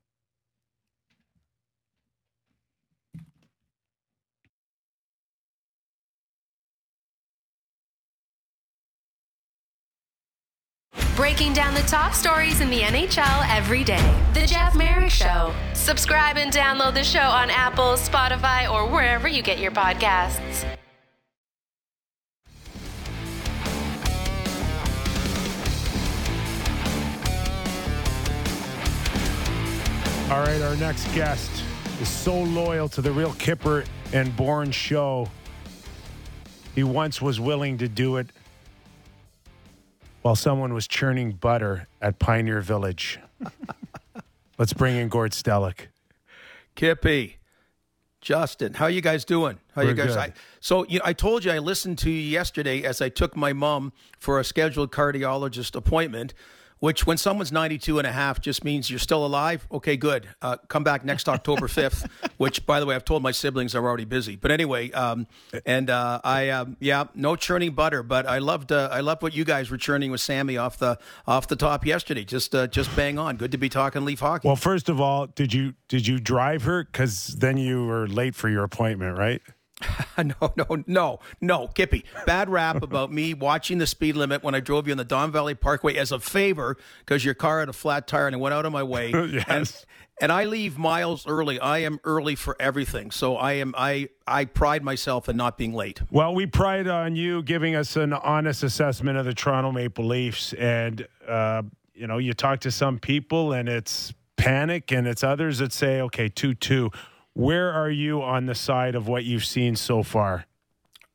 Breaking down the top stories in the NHL every day. The Jeff Marek Show. Subscribe and download the show on Apple, Spotify, or wherever you get your podcasts. All right, our next guest is so loyal to the Real Kyper and Bourne show. He once was willing to do it while someone was churning butter at Pioneer Village. Let's bring in Gord Stellick. Kippy, Justin, how you guys doing? How We're you guys? I, so you know, I told you I listened to you yesterday as I took my mom for a scheduled cardiologist appointment. Which, when someone's 92 and a half, just means you're still alive. Okay, good. Uh, come back next October 5th, which, by the way, I've told my siblings are already busy. But anyway, um, and uh, I, um, yeah, no churning butter, but I loved, uh, I loved what you guys were churning with Sammy off the off the top yesterday. Just, uh, just bang on. Good to be talking Leaf hockey. Well, first of all, did you did you drive her? Because then you were late for your appointment, right? no, no, no, no, Kippy. Bad rap about me watching the speed limit when I drove you on the Don Valley Parkway as a favor because your car had a flat tire and it went out of my way. Yes. And, and I leave miles early. I am early for everything. So I am I I pride myself in not being late. Well, we pride on you giving us an honest assessment of the Toronto Maple Leafs, and uh, you know, you talk to some people, and it's panic, and it's others that say, "Okay, two-two." Where are you on the side of what you've seen so far?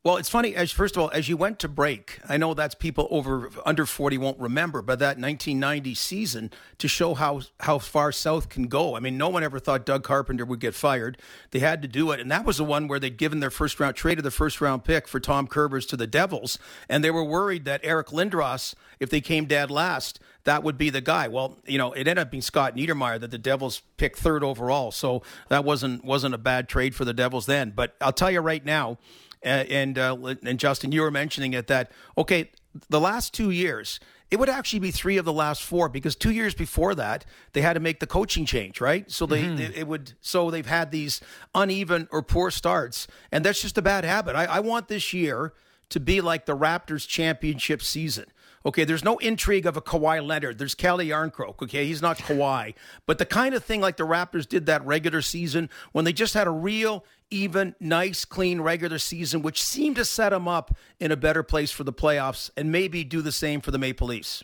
Well, it's funny. As first of all, as you went to break, I know that's people over under forty won't remember, but that 1990 season to show how how far south can go. I mean, no one ever thought Doug Carpenter would get fired. They had to do it, and that was the one where they'd given their first round traded the first round pick for Tom Kurvers to the Devils, and they were worried that Eric Lindros, if they came dead last, that would be the guy. Well, you know, it ended up being Scott Niedermayer that the Devils picked third overall, so that wasn't wasn't a bad trade for the Devils then. But I'll tell you right now uh, and uh, and Justin, you were mentioning it that okay, the last two years it would actually be three of the last four because two years before that they had to make the coaching change, right? So they, they it would so they've had these uneven or poor starts, and that's just a bad habit. I, I want this year to be like the Raptors championship season. Okay, there's no intrigue of a Kawhi Leonard. There's Calle Jarnkrok. Okay, he's not Kawhi, but the kind of thing like the Raptors did that regular season when they just had a real, even, nice, clean regular season, which seemed to set them up in a better place for the playoffs, and maybe do the same for the Maple Leafs.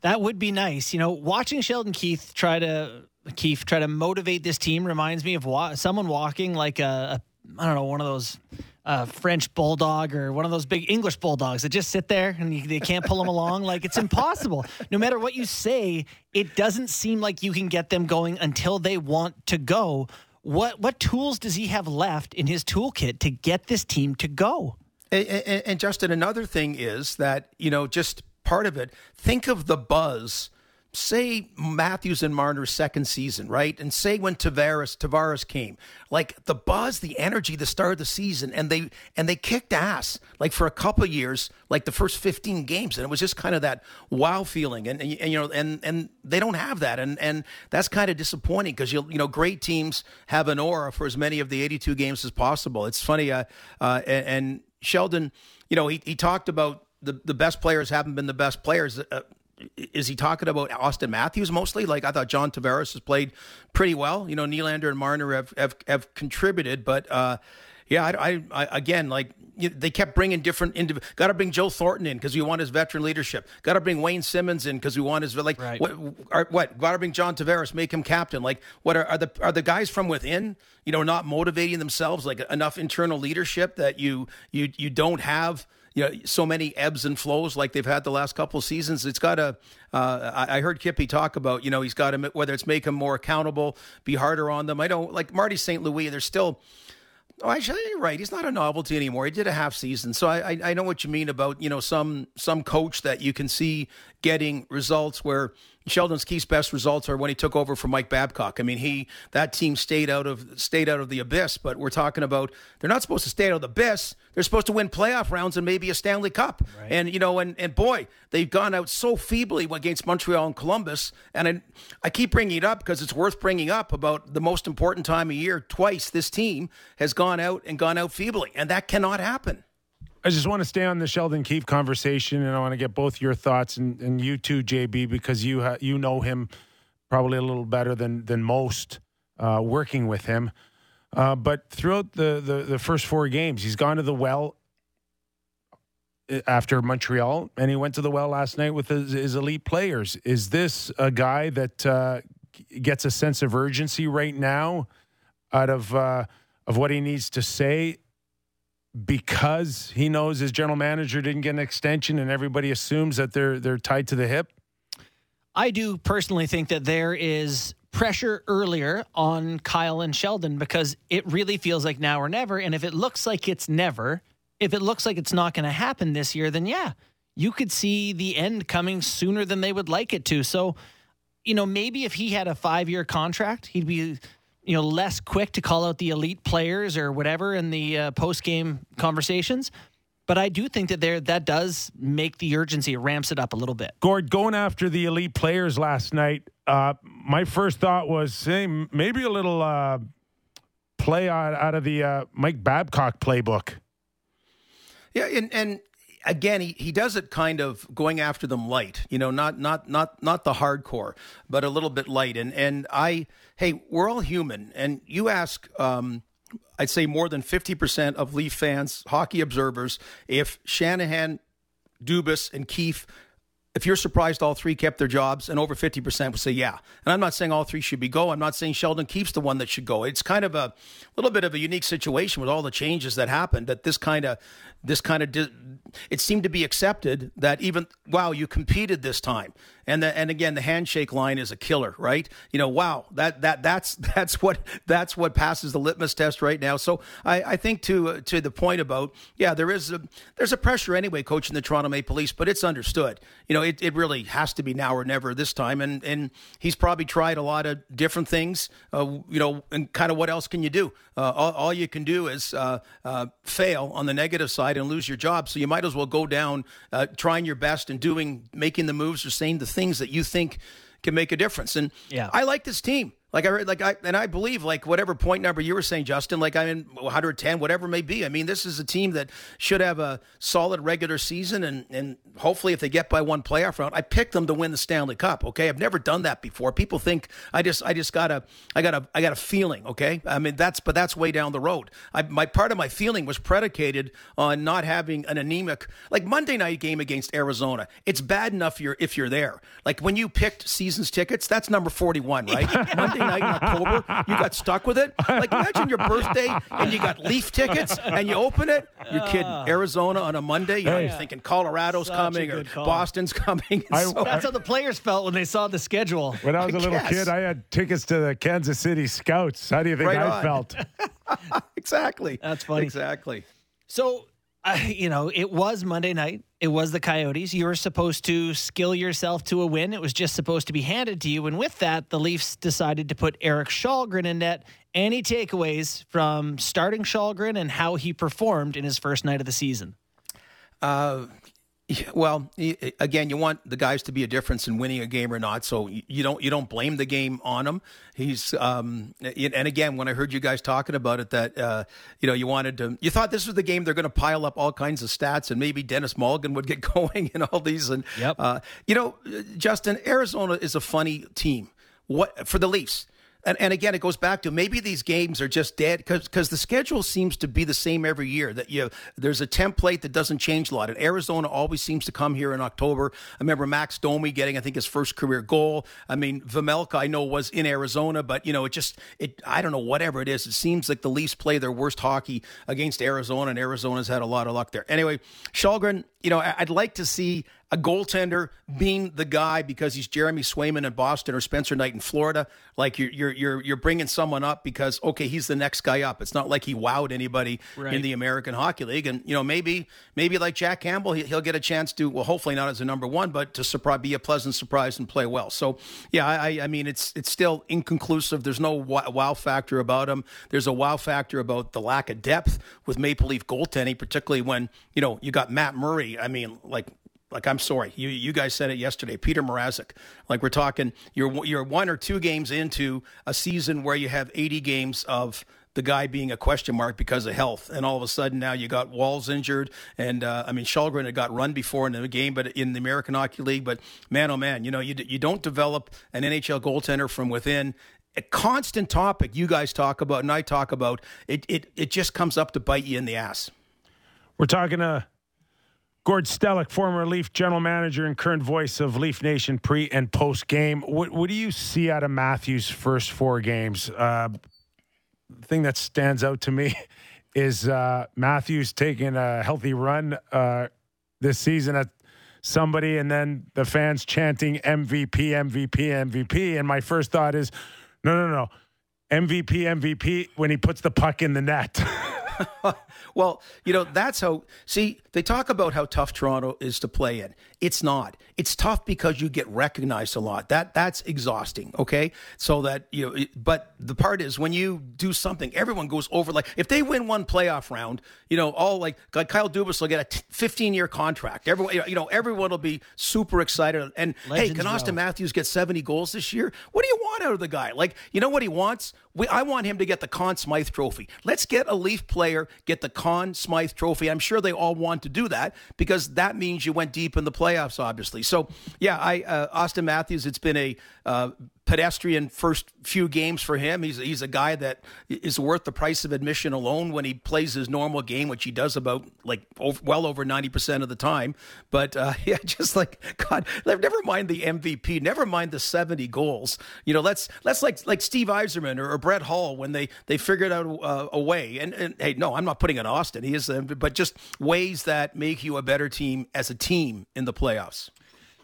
That would be nice. You know, watching Sheldon Keefe try to Keefe try to motivate this team reminds me of wa- someone walking like a, a I don't know one of those a French bulldog or one of those big English bulldogs that just sit there and you, they can't pull them along. Like it's impossible. No matter what you say, it doesn't seem like you can get them going until they want to go. What what tools does he have left in his toolkit to get this team to go? And, and, and Justin, another thing is that you know just part of it. Think of the buzz say Matthews and Marner's second season, right? And say when Tavares Tavares came, like the buzz, the energy, the start of the season, and they and they kicked ass like for a couple years, like the first fifteen games, and it was just kind of that wow feeling, and, and, and you know, and and they don't have that, and and that's kind of disappointing because you you know great teams have an aura for as many of the eighty two games as possible. It's funny, uh, uh, and, and Sheldon, you know, he he talked about. The, the best players haven't been the best players. Uh, is he talking about Auston Matthews mostly? Like I thought John Tavares has played pretty well. You know, Nylander and Marner have have, have contributed, but uh, yeah, I, I, I, again like you they kept bringing different. Indiv- Got to bring Joe Thornton in because we want his veteran leadership. Got to bring Wayne Simmonds in because we want his like right. what are, what. Got to bring John Tavares, make him captain. Like what are, are the are the guys from within? You know, not motivating themselves like enough internal leadership that you you you don't have you know so many ebbs and flows like they've had the last couple of seasons. It's got to. Uh, I, I heard Kippy talk about you know he's got to whether it's make them more accountable, be harder on them. I don't like Marty St. Louis. There's still. Oh, actually, you're right. He's not a novelty anymore. He did a half season, so I, I, I know what you mean about you know some some coach that you can see getting results where Sheldon Keefe's best results are when he took over for Mike Babcock. I mean, he that team stayed out of stayed out of the abyss, but we're talking about they're not supposed to stay out of the abyss. They're supposed to win playoff rounds and maybe a Stanley Cup. Right. And you know, and and boy, they've gone out so feebly against Montreal and Columbus. And I, I keep bringing it up because it's worth bringing up about the most important time of year. Twice this team has gone out and gone out feebly, and that cannot happen. I just want to stay on the Sheldon Keefe conversation, and I want to get both your thoughts and, and you too, JB, because you ha- you know him probably a little better than than most uh, working with him. Uh, but throughout the, the the first four games, he's gone to the well uh, after Montreal, and he went to the well last night with his, his elite players. Is this a guy that uh, gets a sense of urgency right now out of uh, of what he needs to say because he knows his general manager didn't get an extension and everybody assumes that they're they're tied to the hip? I do personally think that there is pressure earlier on Kyle and Sheldon because it really feels like now or never. And if it looks like it's never, if it looks like it's not going to happen this year, then yeah, you could see the end coming sooner than they would like it to. So, you know, maybe if he had a five year contract, he'd be you know less quick to call out the elite players or whatever in the uh, post game conversations. But I do think that there that does make the urgency, it ramps it up a little bit. Gord, going after the elite players last night, uh, my first thought was, hey, maybe a little uh, play out, out of the uh, Mike Babcock playbook. Yeah, and and again, he, he does it kind of going after them light, you know, not not not not the hardcore, but a little bit light. And and I, hey, we're all human, and you ask, um, I'd say more than fifty percent of Leaf fans, hockey observers, if Shanahan, Dubas, and Keefe if you're surprised all three kept their jobs, and over 50% would say yeah. And I'm not saying all three should be go. I'm not saying Sheldon keeps the one that should go. It's kind of a little bit of a unique situation with all the changes that happened. That this kind of this kind of di- it seemed to be accepted that even wow you competed this time and the, and again the handshake line is a killer right you know wow that that that's that's what that's what passes the litmus test right now so I, I think to uh, to the point about yeah there is a there's a pressure anyway coaching the Toronto Maple Leafs but it's understood you know it, it really has to be now or never this time and and he's probably tried a lot of different things uh, you know and kind of what else can you do uh, all, all, you can do is uh, uh, fail on the negative side and lose your job so you might as well go down uh, trying your best and doing making the moves or saying the things that you think can make a difference. And yeah. I like this team. Like I read, like I and I believe like whatever point number you were saying, Justin. Like I'm in 110, whatever it may be. I mean, this is a team that should have a solid regular season, and and hopefully, if they get by one playoff round, I picked them to win the Stanley Cup. Okay, I've never done that before. People think I just I just got a I got a I got a feeling. Okay, I mean that's but that's way down the road. I, my part of my feeling was predicated on not having an anemic like Monday night game against Arizona. It's bad enough you're if you're there. Like when you picked seasons tickets, that's number 41, right? Monday night in October, you got stuck with it. Like imagine your birthday and you got Leaf tickets and you open it. You're kidding. Ah. Arizona on a Monday. You know, Hey. you're thinking Colorado's Such coming or call. Boston's coming. I- So- That's how the players felt when they saw the schedule. When I was a I little guess. kid, I had tickets to the Kansas City Scouts. How do you think Right I on. felt? exactly. That's funny. Exactly. So, uh, you know, it was Monday night. It was the Coyotes. You were supposed to skill yourself to a win. It was just supposed to be handed to you. And with that, the Leafs decided to put Erik Kallgren in net. Any takeaways from starting Shallgren and how he performed in his first night of the season? Uh, well, again, you want the guys to be a difference in winning a game or not. So you don't you don't blame the game on him. He's um, and again, when I heard you guys talking about it, that uh, you know you wanted to, you thought this was the game they're going to pile up all kinds of stats, and maybe Denis Malgin would get going and all these. And Yep. uh, you know, Justin, Arizona is a funny team. What for the Leafs? And, and again, it goes back to maybe these games are just dead because the schedule seems to be the same every year. That you there's a template that doesn't change a lot. And Arizona always seems to come here in October. I remember Max Domi getting, I think, his first career goal. I mean, Vamelka, I know was in Arizona, but you know, it just it I don't know whatever it is. It seems like the Leafs play their worst hockey against Arizona, and Arizona's had a lot of luck there. Anyway, Kallgren, you know, I'd like to see a goaltender being the guy because he's Jeremy Swayman in Boston or Spencer Knight in Florida. Like you're you're you're you're bringing someone up because okay, he's the next guy up. It's not like he wowed anybody in the American Hockey League, and you know maybe maybe like Jack Campbell, he, he'll get a chance to well, hopefully not as a number one, but to surprise, be a pleasant surprise and play well. So yeah, I I mean it's it's still inconclusive. There's no wow wow factor about him. There's a wow factor about the lack of depth with Maple Leaf goaltending, particularly when you know you got Matt Murray. I mean like like I'm sorry, you you guys said it yesterday, Peter Mrazek. Like we're talking, you're you're one or two games into a season where you have 80 games of the guy being a question mark because of health, and all of a sudden now you got Walls injured, and uh, I mean Kallgren had got run before in the game, but in the American Hockey League. But man, oh man, you know you d- you don't develop an NHL goaltender from within. A constant topic you guys talk about and I talk about. It it it just comes up to bite you in the ass. We're talking to Gord Stellick, former Leaf general manager and current voice of Leaf Nation pre and post game. What, what do you see out of Matthews' first four games? Uh, the thing that stands out to me is uh, Matthews taking a healthy run uh, this season at somebody, and then the fans chanting MVP, MVP, MVP. And my first thought is, no, no, no. MVP, MVP when he puts the puck in the net. Well, you know, that's how, see, they talk about how tough Toronto is to play in. It's not. It's tough because you get recognized a lot. That That's exhausting, okay? So that, you know, but the part is when you do something, everyone goes over, like, if they win one playoff round, you know, all like, like Kyle Dubas will get a 15 year contract. Everyone, you know, everyone will be super excited. And hey, Legends can Auston row. Matthews get 70 goals this year? What do you want out of the guy? Like, you know what he wants? We, I want him to get the Conn Smythe Trophy. Let's get a Leaf player get the Conn Smythe Trophy. I'm sure they all want to do that because that means you went deep in the playoffs, obviously. So, yeah, I uh, Auston Matthews. It's been a uh, pedestrian first few games for him. He's he's a guy that is worth the price of admission alone when he plays his normal game, which he does about like over, well over ninety percent of the time. But uh, yeah, just like God, never mind the MVP, never mind the seventy goals. You know, let's let's like like Steve Yzerman or, or Brett Hull when they they figured out uh, a way. And, and hey, no, I'm not putting on Auston. He is, but just ways that make you a better team as a team in the playoffs.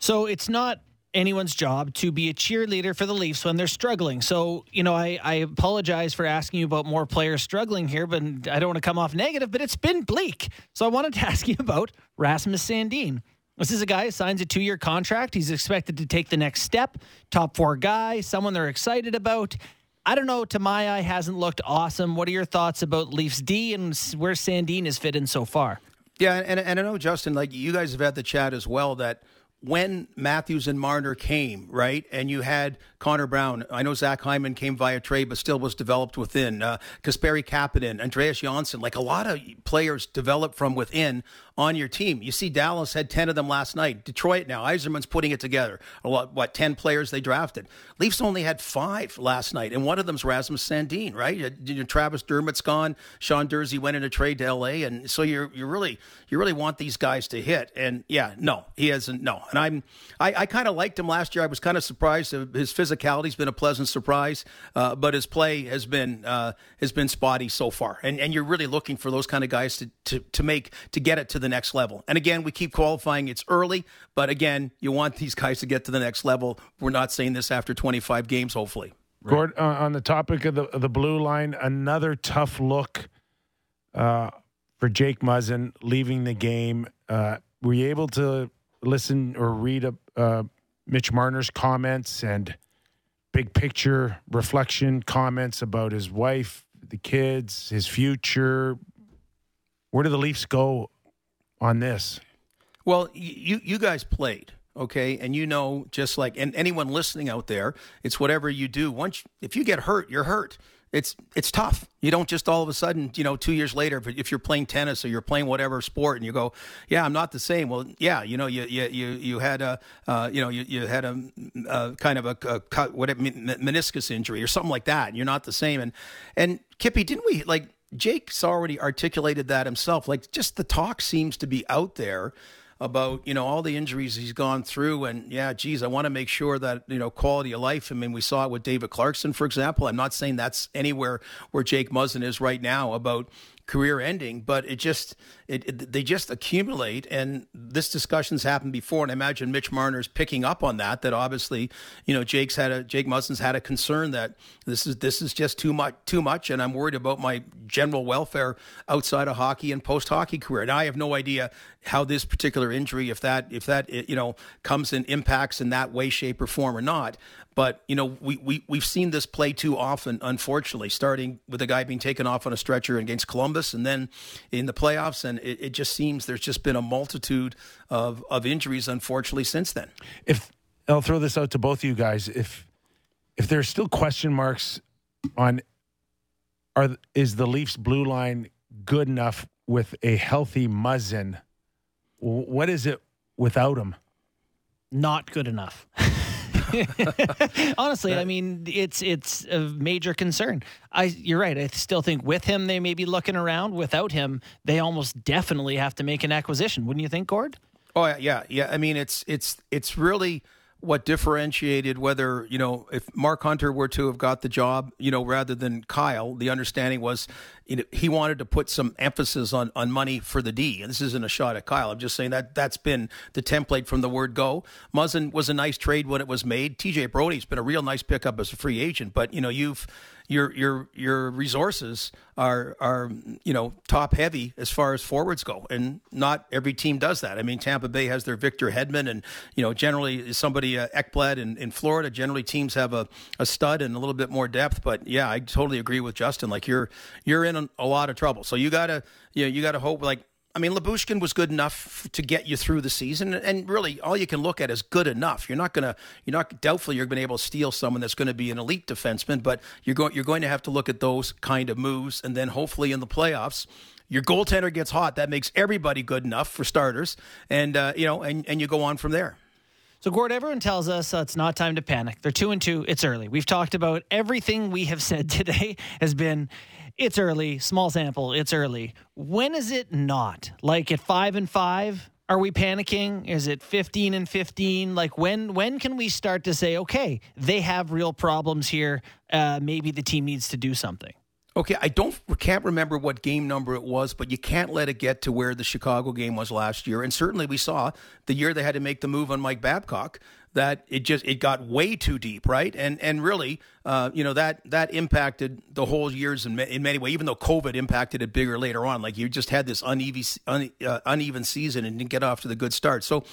So it's not anyone's job to be a cheerleader for the Leafs when they're struggling. So, you know, I, I apologize for asking you about more players struggling here, but I don't want to come off negative, but it's been bleak. So I wanted to ask you about Rasmus Sandin. This is a guy who signs a two year contract. He's expected to take the next step, top four guy, someone they're excited about. I don't know, to my eye, hasn't looked awesome. What are your thoughts about Leafs D and where Sandin has fit in so far? Yeah, and, and I know Justin, like you guys have had the chat as well that when Matthews and Marner came, right, and you had Connor Brown, I know Zach Hyman came via trade, but still was developed within. Uh, Kasperi Kapanen, Andreas Johnsson, like a lot of players developed from within on your team. You see, Dallas had ten of them last night. Detroit now, Yzerman's putting it together. Lot, what ten players they drafted? Leafs only had five last night, and one of them's Rasmus Sandin, right? You- Travis Dermott's gone. Sean Durzi went in a trade to L.A., and so you're you really you really want these guys to hit. And yeah, no, he hasn't. No, And I'm I, I kind of liked him last year. I was kind of surprised. His physicality's been a pleasant surprise, uh, but his play has been uh, has been spotty so far. And and you're really looking for those kind of guys to, to to make to get it to the next level. And again, we keep qualifying. It's early, but again, you want these guys to get to the next level. We're not saying this after 25 games, hopefully. Gord, uh, on the topic of the of the blue line, another tough look uh, for Jake Muzzin leaving the game. Uh, were you able to listen or read uh, Mitch Marner's comments and big picture reflection comments about his wife, the kids, his future? Where do the Leafs go on this? Well, you you guys played okay? And you know just like and anyone listening out there it's whatever you do. Once if you get hurt you're hurt. It's it's tough. You don't just all of a sudden you know two years later if you're playing tennis or you're playing whatever sport and you go yeah i'm not the same. Well yeah you know you you you, had a uh, you know you, you had a, a kind of a, a cut what meniscus injury or something like that and you're not the same. And and kippy didn't we like jake's already articulated that himself. Like just the talk seems to be out there about you know all the injuries he's gone through. And yeah geez i want to make sure that you know quality of life i mean we saw it with david clarkson for example. I'm not saying that's anywhere where jake muzzin is right now about career ending, but it just it, it, they just accumulate. And this discussion's happened before, and I imagine Mitch Marner's picking up on that. That obviously, you know, Jake's had a Jake Muzzin's had a concern that this is this is just too much, too much, and I'm worried about my general welfare outside of hockey and post hockey career. And I have no idea how this particular injury, if that if that you know comes and impacts in that way, shape, or form or not. But you know, we we we've seen this play too often, unfortunately. Starting with a guy being taken off on a stretcher against Columbus, and then in the playoffs, and it, it just seems there's just been a multitude of of injuries, unfortunately, since then. If I'll throw this out to both of you guys, if if there's still question marks on are is the Leafs blue line good enough with a healthy Muzzin? What is it without him? Not good enough. Honestly, I mean, it's it's a major concern. I you're right. I still think with him they may be looking around. Without him, they almost definitely have to make an acquisition. Wouldn't you think, Gord? Oh yeah, yeah. I mean, it's it's it's really what differentiated whether you know if Mark Hunter were to have got the job, you know, rather than Kyle. The understanding was you know, he wanted to put some emphasis on on money for the D. And this isn't a shot at Kyle. I'm just saying that that's been the template from the word go. Muzzin was a nice trade when it was made. TJ Brody's been a real nice pickup as a free agent, but you know you've your your your resources are are you know top heavy as far as forwards go, and not every team does that. I mean, Tampa Bay has their Victor Hedman, and you know generally somebody uh, Ekblad in, in Florida. Generally, teams have a, a stud and a little bit more depth. But yeah, I totally agree with Justin. Like you're you're in a, lot of trouble, so you gotta you know you gotta hope like I mean, Lyubushkin was good enough to get you through the season, and really, all you can look at is good enough. You're not gonna, you're not doubtful you're to be able to steal someone that's going to be an elite defenseman, but you're going, you're going to have to look at those kind of moves, and then hopefully in the playoffs, your goaltender gets hot. That makes everybody good enough for starters, and uh, you know, and and you go on from there. So, Gord, everyone tells us uh, it's not time to panic. They're two and two. It's early. We've talked about everything we have said today has been it's early, small sample, it's early. When is it not? Like at five and five? Are we panicking? Is it 15 and 15? Like when when can we start to say, okay, they have real problems here. Uh, maybe the team needs to do something. Okay, I don't can't remember what game number it was, but you can't let it get to where the Chicago game was last year. And certainly we saw the year they had to make the move on Mike Babcock that it just it got way too deep, right? And and really, uh, you know that that impacted the whole years in, in many ways. Even though COVID impacted it bigger later on, like you just had this uneven un, uh, uneven season and didn't get off to the good start. So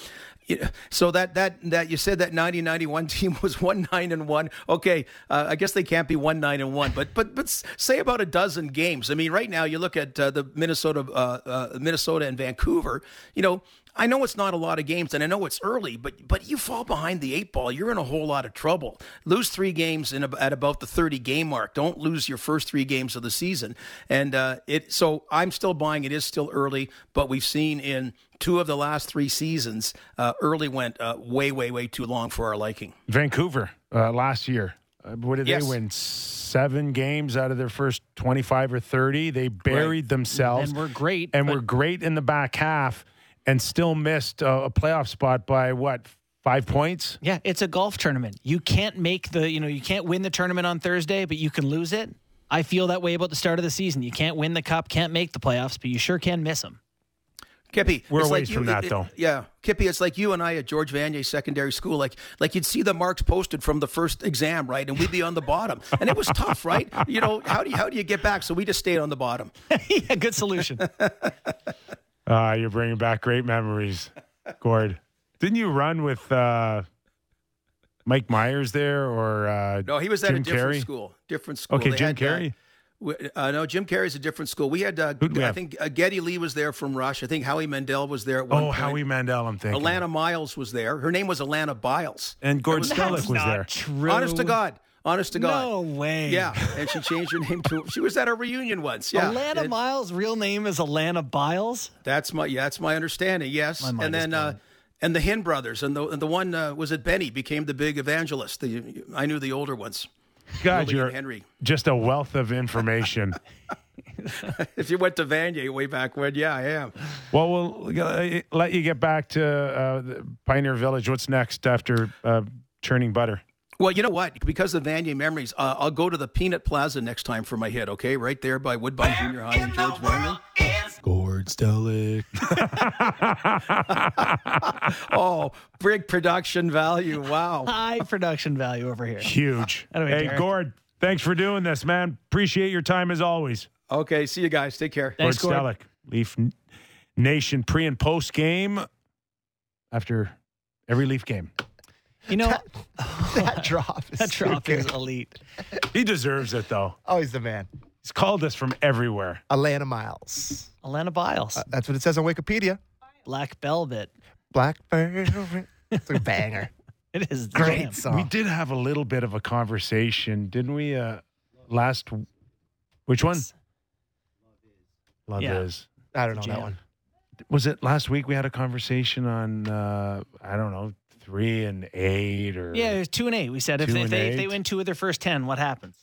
so that that that you said that 90-91 team was one nine and one. Okay, uh, I guess they can't be one nine and one, but but but say about a dozen games. I mean, right now you look at uh, the Minnesota uh, uh Minnesota and Vancouver. You know, I know it's not a lot of games, and I know it's early, but but you fall behind the eight ball, you're in a whole lot of trouble. Lose three games in at about the 30 game mark. Don't lose your first three games of the season. And uh, it so I'm still buying. It is still early, but we've seen in two of the last three seasons, uh, early went uh, way, way, way too long for our liking. Vancouver uh, last year. Uh, what did yes. they win? Seven games out of their first 25 or 30. They buried right. themselves. And were great. And were great in the back half and still missed a, a playoff spot by what five points. Yeah, it's a golf tournament. You can't make the, you know, you can't win the tournament on Thursday, but you can lose it. I feel that way about the start of the season. You can't win the cup, can't make the playoffs, but you sure can miss them. Kippy, We're it's a like ways you- from that, it- it- though. Yeah, Kippy, it's like you and I at George Vanier Secondary School. Like, like you'd see the marks posted from the first exam, right, and we'd be on the bottom, and it was tough, right? You know, how do you how do you get back? So we just stayed on the bottom. yeah, good solution. Uh, you're bringing back great memories, Gord. Didn't you run with uh, Mike Myers there or uh, No, he was at Jim a different Carrey? school. Different school. Okay, They Jim had, uh, Carrey. Uh, no, Jim Carrey's a different school. We had, uh, we I have? think uh, Geddy Lee was there from Rush. I think Howie Mandel was there at one Oh, point. Howie Mandel, I'm thinking. Alannah Myles was there. Her name was Alana Biles. and Gord That was- That's was not there. True. Honest to God. Honest to God. No way. Yeah, and she changed her name to. She was at a reunion once. Yeah, Alannah And Myles' real name is Alannah Byles. That's my. Yeah, that's my understanding. Yes, My mind and is then uh, and the Hinn brothers, and the and the one uh, was it Benny became the big evangelist. The I knew the older ones. God, Willie you're Henry. just a wealth of information. If you went to Vanier way back when, yeah, I am. well, we'll uh, let you get back to uh, the Pioneer Village. What's next after uh, churning butter? Well, you know what? Because of Vanier memories, uh, I'll go to the Peanut Plaza next time for my hit. Okay, right there by Woodbine Junior High in George Vanier. Gord Stellick. Oh, big production value! Wow. High production value over here. Huge. Anyway, Hey, care. Gord, thanks for doing this, man. Appreciate your time as always. Okay, see you guys. Take care. Thanks, Gord Gord. Stellick, Leaf Nation pre and post game after every Leaf game. You know, that drop is that so drop is elite. He deserves it, though. Oh, he's the man. He's called us from everywhere. Alannah Myles. Alannah Byles. Uh, that's what it says on Wikipedia. Black Velvet. Blackbird. It's a banger. It is Great jam. song. We did have a little bit of a conversation, didn't we? Uh, last, which one? Love Yeah. is. I don't know Jam. that one. Was it last week? We had a conversation on uh, I don't know three and eight or Yeah, it was two and eight. We said if, they, if, they, if they win two of their first ten, what happens?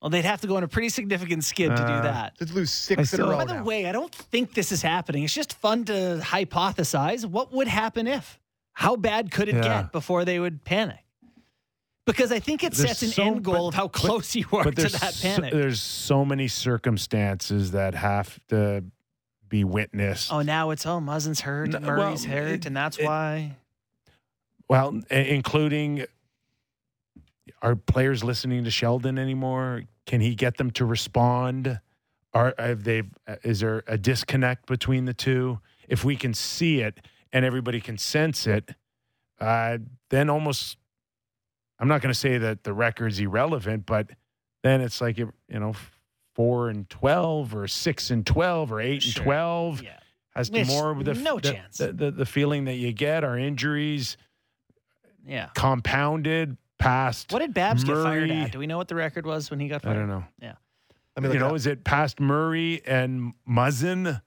Well, they'd have to go on a pretty significant skid to do Uh, that. Let's lose I six in a row By the now. way, I don't think this is happening. It's just fun to hypothesize what would happen if. How bad could it Yeah. get before they would panic? Because I think it There's sets an so- end goal but- of how but- close you are but to there's that so, panic. there's so many circumstances that have to be witnessed. oh, now it's oh Muzzin's hurt, No, and Murray's well, hurt, it- and that's it- why. Well, including are players listening to Sheldon anymore? Can he get them to respond? Are have they? Is there a disconnect between the two? If we can see it and everybody can sense it, uh, then almost I'm not going to say that the record's irrelevant, but then it's like you know four and twelve or six and twelve or eight Sure. and twelve Yeah. has to more with the no the, chance. the, the the feeling that you get are injuries Yeah. compounded past What did Babs get fired Murray. at? Do we know what the record was when he got fired? I don't know. Yeah. I mean, You know, up. is it past Murray and Muzzin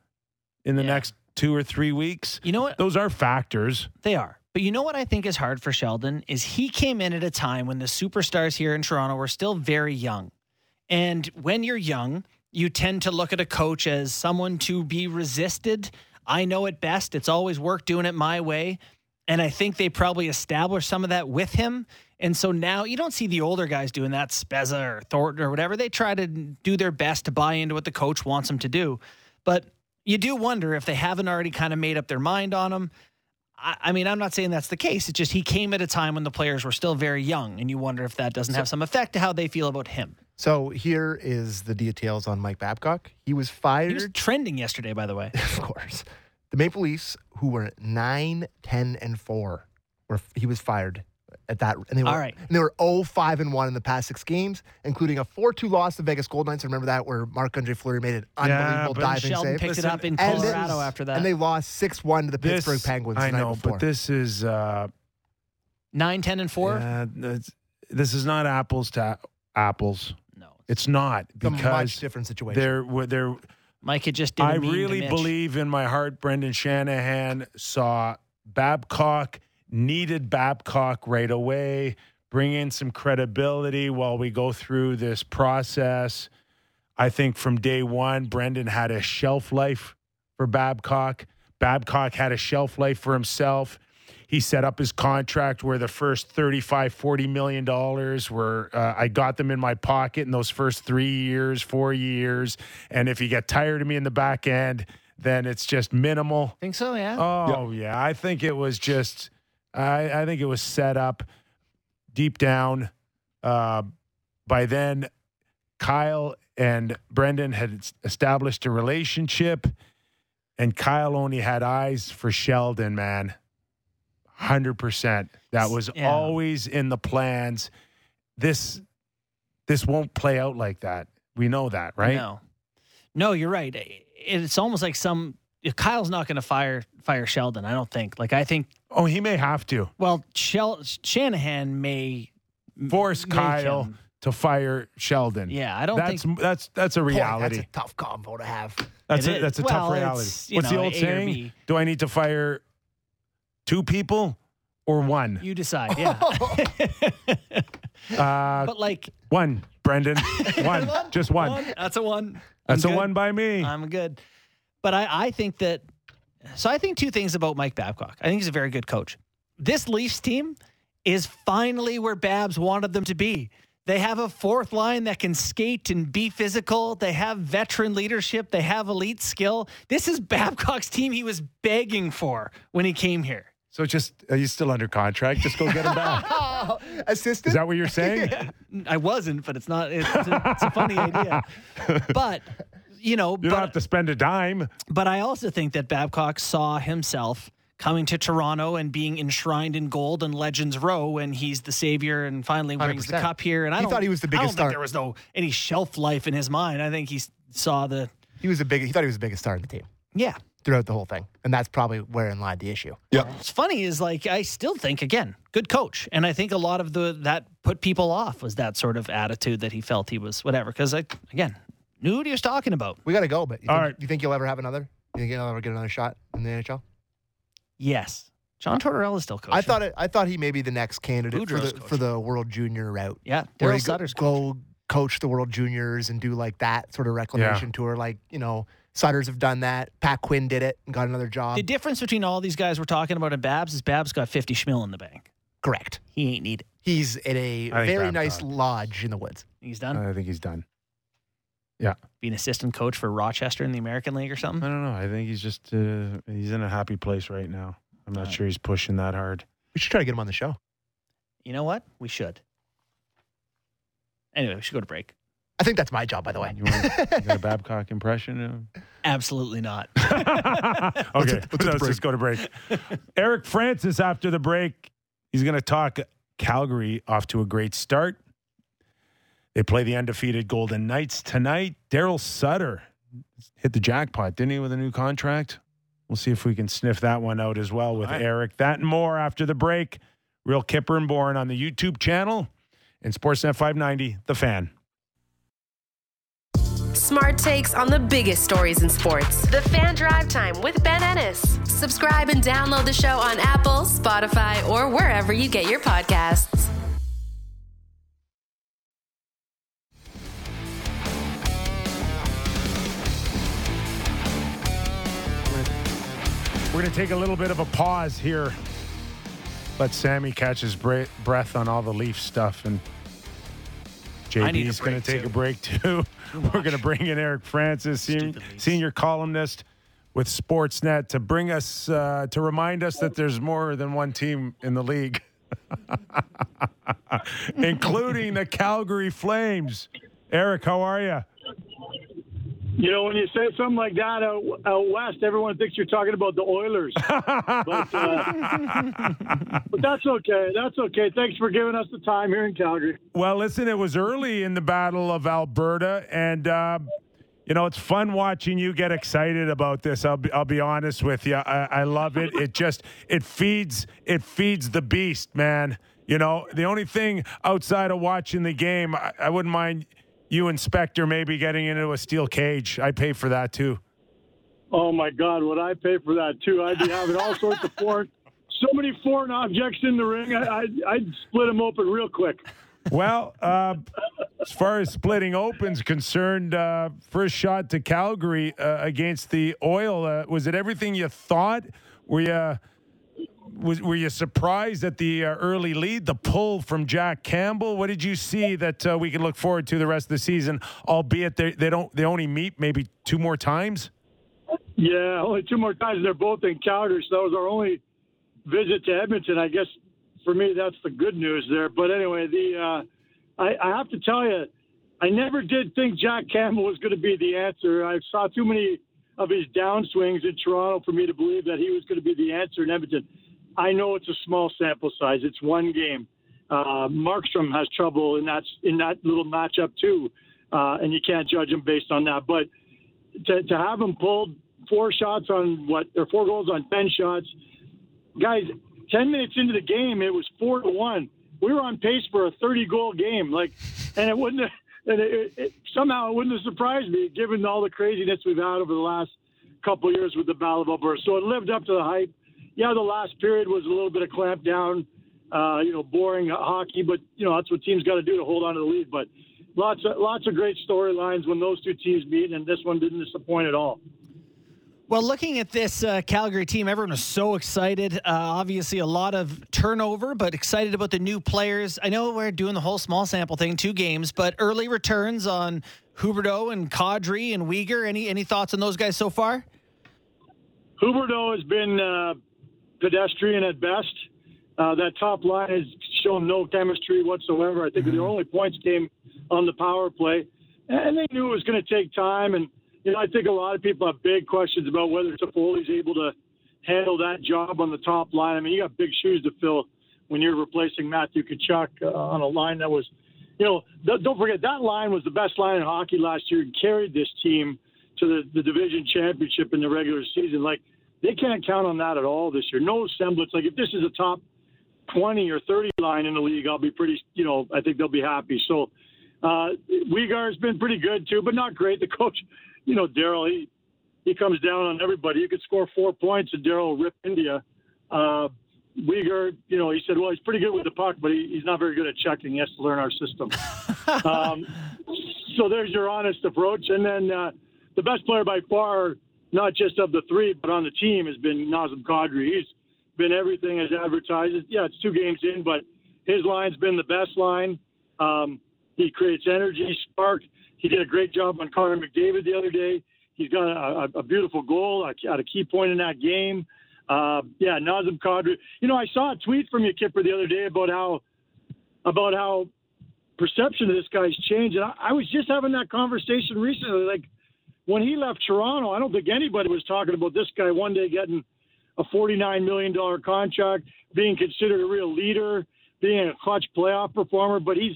in the Yeah. next two or three weeks? You know what? Those are factors. They are. But you know what I think is hard for Sheldon is he came in at a time when the superstars here in Toronto were still very young. And when you're young, you tend to look at a coach as someone to be resisted. I know it best. It's always work doing it my way. And I think they probably established some of that with him. And so now you don't see the older guys doing that, Spezza or Thornton or whatever. They try to do their best to buy into what the coach wants them to do. But you do wonder if they haven't already kind of made up their mind on him. I, I mean, I'm not saying that's the case. It's just he came at a time when the players were still very young, and you wonder if that doesn't have some effect to how they feel about him. So here is the details on Mike Babcock. He was fired, He was trending yesterday, by the way. of course. The Maple Leafs, who were 9, 10, and 4, were he was fired at that. And they were, All right. And they were 0, 5, and 1 in the past six games, including a 4 2 loss to Vegas Gold Knights. Remember that, where Marc Andre Fleury made an unbelievable but diving Sheldon save? picked Listen, it up in And Colorado this- after that. And they lost 6 1 to the This- Pittsburgh Penguins I night know, before. but this is uh, 9, 10, and 4? yeah, this is not apples to apples. No. It's not it's a much because different situation. there were there. Mike had just did I really believe in my heart. Brendan Shanahan saw Babcock needed Babcock right away. Bring in some credibility while we go through this process. I think from day one, Brendan had a shelf life for Babcock, Babcock had a shelf life for himself. He set up his contract where the first 35, 40 million dollars were uh, I got them in my pocket in those first three years, four years. And if you get tired of me in the back end, then it's just minimal. Think so? Yeah. Oh yeah, I think it was just. I, I think it was set up deep down. Uh, by then, Kyle and Brendan had established a relationship, and Kyle only had eyes for Sheldon. Man, hundred percent. That was Yeah. always in the plans. This this won't play out like that. We know that, right? No, no, you're right. It's almost like some Kyle's not going to fire fire Sheldon. I don't think. Like I think. Oh, he may have to Well, Shel- Shanahan may force make Kyle him- to fire Sheldon. Yeah, I don't that's think. that's that's a Boy, reality. that's a tough combo to have. That's It a, is. that's a Well, tough reality. What's know, the old A saying? Do I need to fire two people or one? You decide. Yeah. Uh, but like one, Brendan. one, just one. one, that's a one. That's I'm a good. one by me. I'm good. But I, I think that so I think two things about Mike Babcock. I think he's a very good coach. This Leafs team is finally where Babs wanted them to be. They have a fourth line that can skate and be physical. They have veteran leadership. They have elite skill. This is Babcock's team he was begging for when he came here. So just are you still under contract? Just go get him back. Oh, assistant. Is that what you're saying? I wasn't, but it's not. It's, a, it's a funny idea. But you know, You don't have to spend a dime. But I also think that Babcock saw himself coming to Toronto and being enshrined in gold and Legends Row when he's the savior and finally brings the 100%. cup here. And I He don't, thought he was the I biggest don't star. think there was no any shelf life in his mind. I think he s- saw the he was a big. He thought he was the biggest star in the team yeah. Throughout the whole thing, and that's probably wherein lied the issue. Yeah. What's funny is like I still think again good coach, and I think a lot of the that put people off was that sort of attitude that he felt he was whatever. Because I again knew what he was talking about. We got to go, but you All think, right. you think you'll ever have another? You think you'll ever get another shot in the NHL? Yes, John Tortorella is still coaching. I thought it. I thought he may be the next candidate for Boudreau's the for the World Junior route. yeah, where Daryl he go, Sutter's coaching. go coach the World Juniors and do like that sort of reclamation tour. Like you know, Sutters have done that. Pat Quinn did it and got another job. The difference between all these guys we're talking about and Babs is Babs got 50 schmil in the bank. Correct. He ain't need it. He's in a I think very Babcock. nice lodge in the woods. He's done. I think he's done. Yeah. Be an assistant coach for Rochester in the American League or something. I don't know. I think he's just uh, he's in a happy place right now. I'm not sure he's pushing that hard. We should try to get him on the show. You know what? We should. Anyway, we should go to break. I think that's my job, by the way. You, want, you got a Babcock impression? Absolutely not. okay, let's just go to break. Eric Francis after the break. He's going to talk Calgary off to a great start. They play the undefeated Golden Knights tonight. Daryl Sutter hit the jackpot, didn't he, with a new contract? We'll see if we can sniff that one out as well with All right. Eric. That and more after the break. Real Kyper and Bourne on the YouTube channel and Sportsnet 590, The Fan. Smart takes on the biggest stories in sports. The Fan Drive Time with Ben Ennis. Subscribe and download the show on Apple, Spotify, or wherever you get your podcasts. We're going to take a little bit of a pause here. Let Sammy catch his breath on all the Leaf stuff. And I need a JB's going to take too. a break too. We're going to bring in Eric Francis, sen- Stupid Leafs. senior columnist with Sportsnet, to bring us, uh, to remind us that there's more than one team in the league, including the Calgary Flames. Eric, how are you? You know, when you say something like that out, out west, everyone thinks you're talking about the Oilers. but, uh, but that's okay. That's okay. Thanks for giving us the time here in Calgary. Well, listen, it was early in the Battle of Alberta, and uh, you know it's fun watching you get excited about this. I'll be, I'll be honest with you. I, I love it. It just it feeds it feeds the beast, man. You know, the only thing outside of watching the game, I, I wouldn't mind you, Inspector, maybe getting into a steel cage. I pay for that too. Oh, my God, would I pay for that, too? I'd be having all sorts of foreign, so many foreign objects in the ring. I, I'd, I'd split them open real quick. Well, uh, as far as splitting opens concerned, uh, first shot to Calgary uh, against the Oil. Uh, was it everything you thought? Were you was, were you surprised at the uh, early lead, the pull from Jack Campbell? What did you see that uh, we can look forward to the rest of the season? Albeit they, they don't they only meet maybe two more times. Yeah, only two more times. They're both so that was our only visit to Edmonton. I guess for me, that's the good news there. But anyway, the uh, I, I have to tell you, I never did think Jack Campbell was going to be the answer. I saw too many of his downswings in Toronto for me to believe that he was going to be the answer in Edmonton. I know it's a small sample size; it's one game. Uh, Markstrom has trouble in that in that little matchup too, uh, and you can't judge him based on that. But to, to have him pulled four shots on what or four goals on ten shots, guys, 10 minutes into the game, it was four to one. We were on pace for a 30 goal game. Like, and it wouldn't, and it, it, somehow it wouldn't have surprised me given all the craziness we've had over the last couple years with the Battle of Alberta. So it lived up to the hype. Yeah, the last period was a little bit of clamp down, uh, you know, boring hockey, but you know that's what teams got to do to hold on to the lead. But lots of lots of great storylines when those two teams meet, and this one didn't disappoint at all. Well, looking at this uh, Calgary team, everyone was so excited. Uh, obviously, a lot of turnover, but excited about the new players. I know we're doing the whole small sample thing, two games, but early returns on Huberdeau and Kadri and Weegar. Any any thoughts on those guys so far? Huberdeau has been uh, pedestrian at best. Uh, that top line has shown no chemistry whatsoever. I think mm-hmm. the only points came on the power play, and they knew it was going to take time and you know, I think a lot of people have big questions about whether Toffoli's able to handle that job on the top line. I mean, you got big shoes to fill when you're replacing Matthew Tkachuk uh, on a line that was, you know, th- don't forget that line was the best line in hockey last year and carried this team to the, the division championship in the regular season. Like they can't count on that at all this year. No semblance. Like if this is a top 20 or 30 line in the league, I'll be pretty, you know, I think they'll be happy. So uh, Weegar's been pretty good too, but not great. The coach, you know, Daryl, he he comes down on everybody. You could score four points and Daryl rip India. Uh, Weegar, you know, he said, well, he's pretty good with the puck, but he, he's not very good at checking. He has to learn our system. um, so there's your honest approach. And then uh, the best player by far, not just of the three, but on the team, has been Nazem Kadri. He's been everything as advertised. Yeah, it's two games in, but his line's been the best line. Um, he creates energy, spark. He did a great job on Connor McDavid the other day. He's got a, a beautiful goal at a key point in that game. Uh, yeah, Nazem Kadri. You know, I saw a tweet from you, Kyper, the other day about how about how perception of this guy's changed. And I, I was just having that conversation recently. Like when he left Toronto, I don't think anybody was talking about this guy one day getting a $49 million contract, being considered a real leader, being a clutch playoff performer. But he's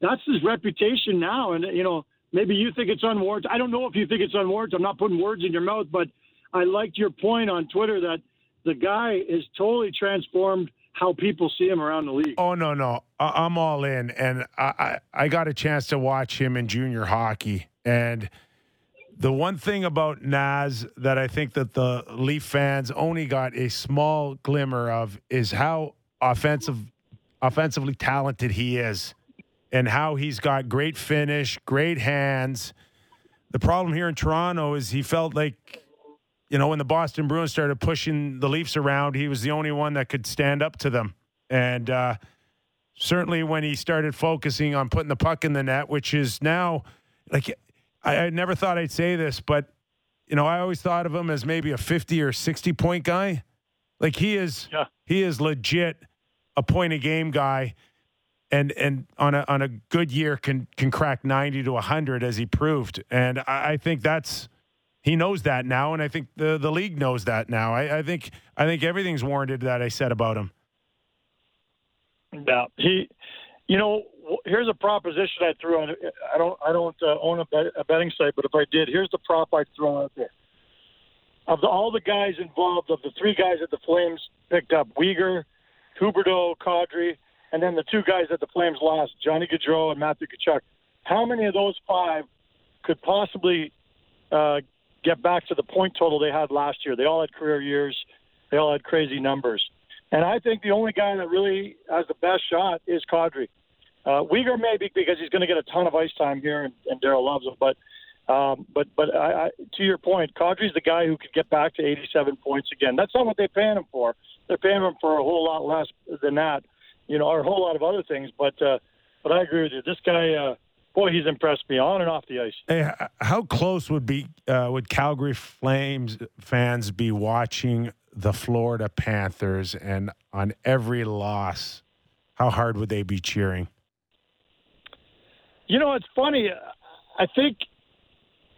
that's his reputation now. And you know, maybe you think it's unwarranted. I don't know if you think it's unwarranted. I'm not putting words in your mouth, but I liked your point on Twitter that the guy is totally transformed how people see him around the league. Oh no, no, I- am all in, and I-, I I got a chance to watch him in junior hockey, and the one thing about Naz that I think that the Leaf fans only got a small glimmer of is how offensive, offensively talented he is and how he's got great finish, great hands. The problem here in Toronto is he felt like, you know, when the Boston Bruins started pushing the Leafs around, he was the only one that could stand up to them. And uh, certainly when he started focusing on putting the puck in the net, which is now, like, I, I never thought I'd say this, but, you know, I always thought of him as maybe a 50 or 60 point guy. Like, he is, yeah. he is legit a point a game guy and and on a on a good year can can crack 90 to 100 as he proved and I, I, think that's he knows that now and I think the the league knows that now I, I think I think everything's warranted that I said about him yeah he you know here's a proposition I threw out I don't I don't uh, own a, bet, a betting site but if I did here's the prop I'd throw out there of the, all the guys involved of the three guys that the Flames picked up Weegar Huberdeau Kadri and then the two guys that the Flames lost, Johnny Gaudreau and Matthew Tkachuk. How many of those five could possibly uh, get back to the point total they had last year? They all had career years. They all had crazy numbers. And I think the only guy that really has the best shot is Kadri. Uh, Weegar maybe because he's going to get a ton of ice time here, and, and Daryl loves him. But um, but but I, I, to your point, Kadri's the guy who could get back to 87 points again. That's not what they're paying him for. They're paying him for a whole lot less than that, you know, or a whole lot of other things. But uh, but I agree with you. This guy, uh, boy, he's impressed me on and off the ice. Hey, how close would be uh, would Calgary Flames fans be watching the Florida Panthers, and on every loss, how hard would they be cheering? You know, it's funny. I think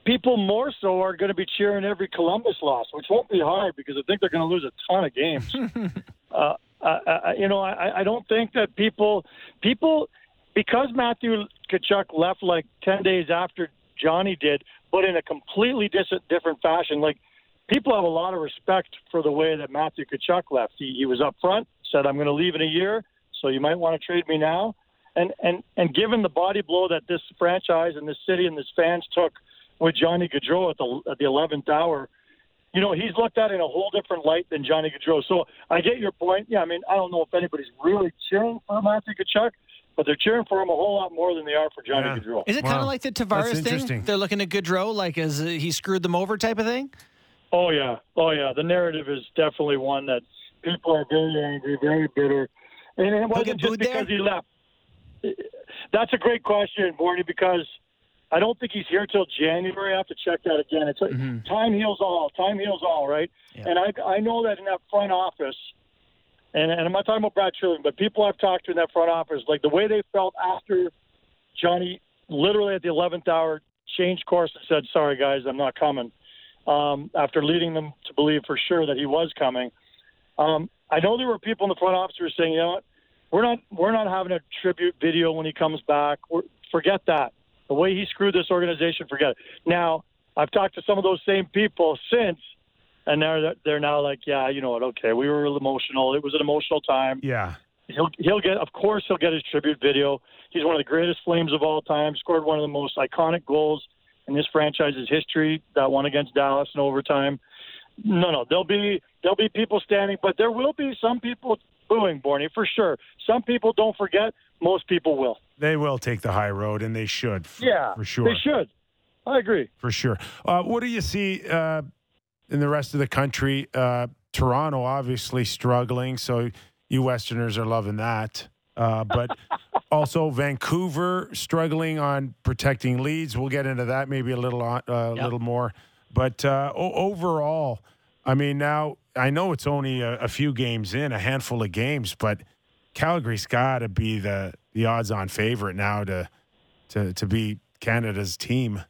people more so are going to be cheering every Columbus loss, which won't be hard because I think they're going to lose a ton of games. uh, I, I, you know, I, I don't think that people people because Matthew Tkachuk left like ten days after Johnny did, but in a completely dis- different fashion. Like people have a lot of respect for the way that Matthew Tkachuk left. He, he was up front, said, "I'm going to leave in a year, so you might want to trade me now." And and and given the body blow that this franchise and this city and this fans took with Johnny Gaudreau at the at the eleventh hour, you know he's looked at in a whole different light than Johnny Gaudreau. So I get your point. Yeah, I mean I don't know if anybody's really cheering for Matthew Tkachuk, but they're cheering for him a whole lot more than they are for Johnny Yeah. Gaudreau. Is it kind of like the Tavares interesting. thing? They're looking at Gaudreau like as uh, he screwed them over type of thing. Oh yeah, oh yeah. The narrative is definitely one that people are very angry, very bitter, and it wasn't just because there? he left. That's a great question, Bordy, because I don't think he's here till January. I have to check that again. It's like time heals all. Time heals all, right? And I I know that in that front office, and, and I'm not talking about Brad Treliving, but people I've talked to in that front office, like the way they felt after Johnny, literally at the 11th hour, changed course and said, "Sorry guys, I'm not coming." um, after leading them to believe for sure that he was coming. Um, I know there were people in the front office who were saying, you know what, we're not we're not having a tribute video when he comes back. We're, forget that. The way he screwed this organization, forget it. Now I've talked to some of those same people since, and they're they're now like, yeah, you know what? Okay, we were emotional. It was an emotional time. Yeah, He'll he'll get, of course, he'll get his tribute video. He's one of the greatest Flames of all time. Scored one of the most iconic goals in this franchise's history. That one against Dallas in overtime. No, no, there'll be there'll be people standing, but there will be some people booing Borny for sure. Some people don't forget. Most people will. they will take the high road, and they should. For, Yeah, for sure. They should. I agree. for sure. Uh, what do you see uh, in the rest of the country? Uh, Toronto obviously struggling, so you Westerners are loving that. Uh, but also Vancouver struggling on protecting leads. We'll get into that maybe a little on, uh, little more. But uh, o- overall, I mean, now I know it's only a, a few games in, a handful of games, but Calgary's got to be the the odds-on favorite now to to to be Canada's team.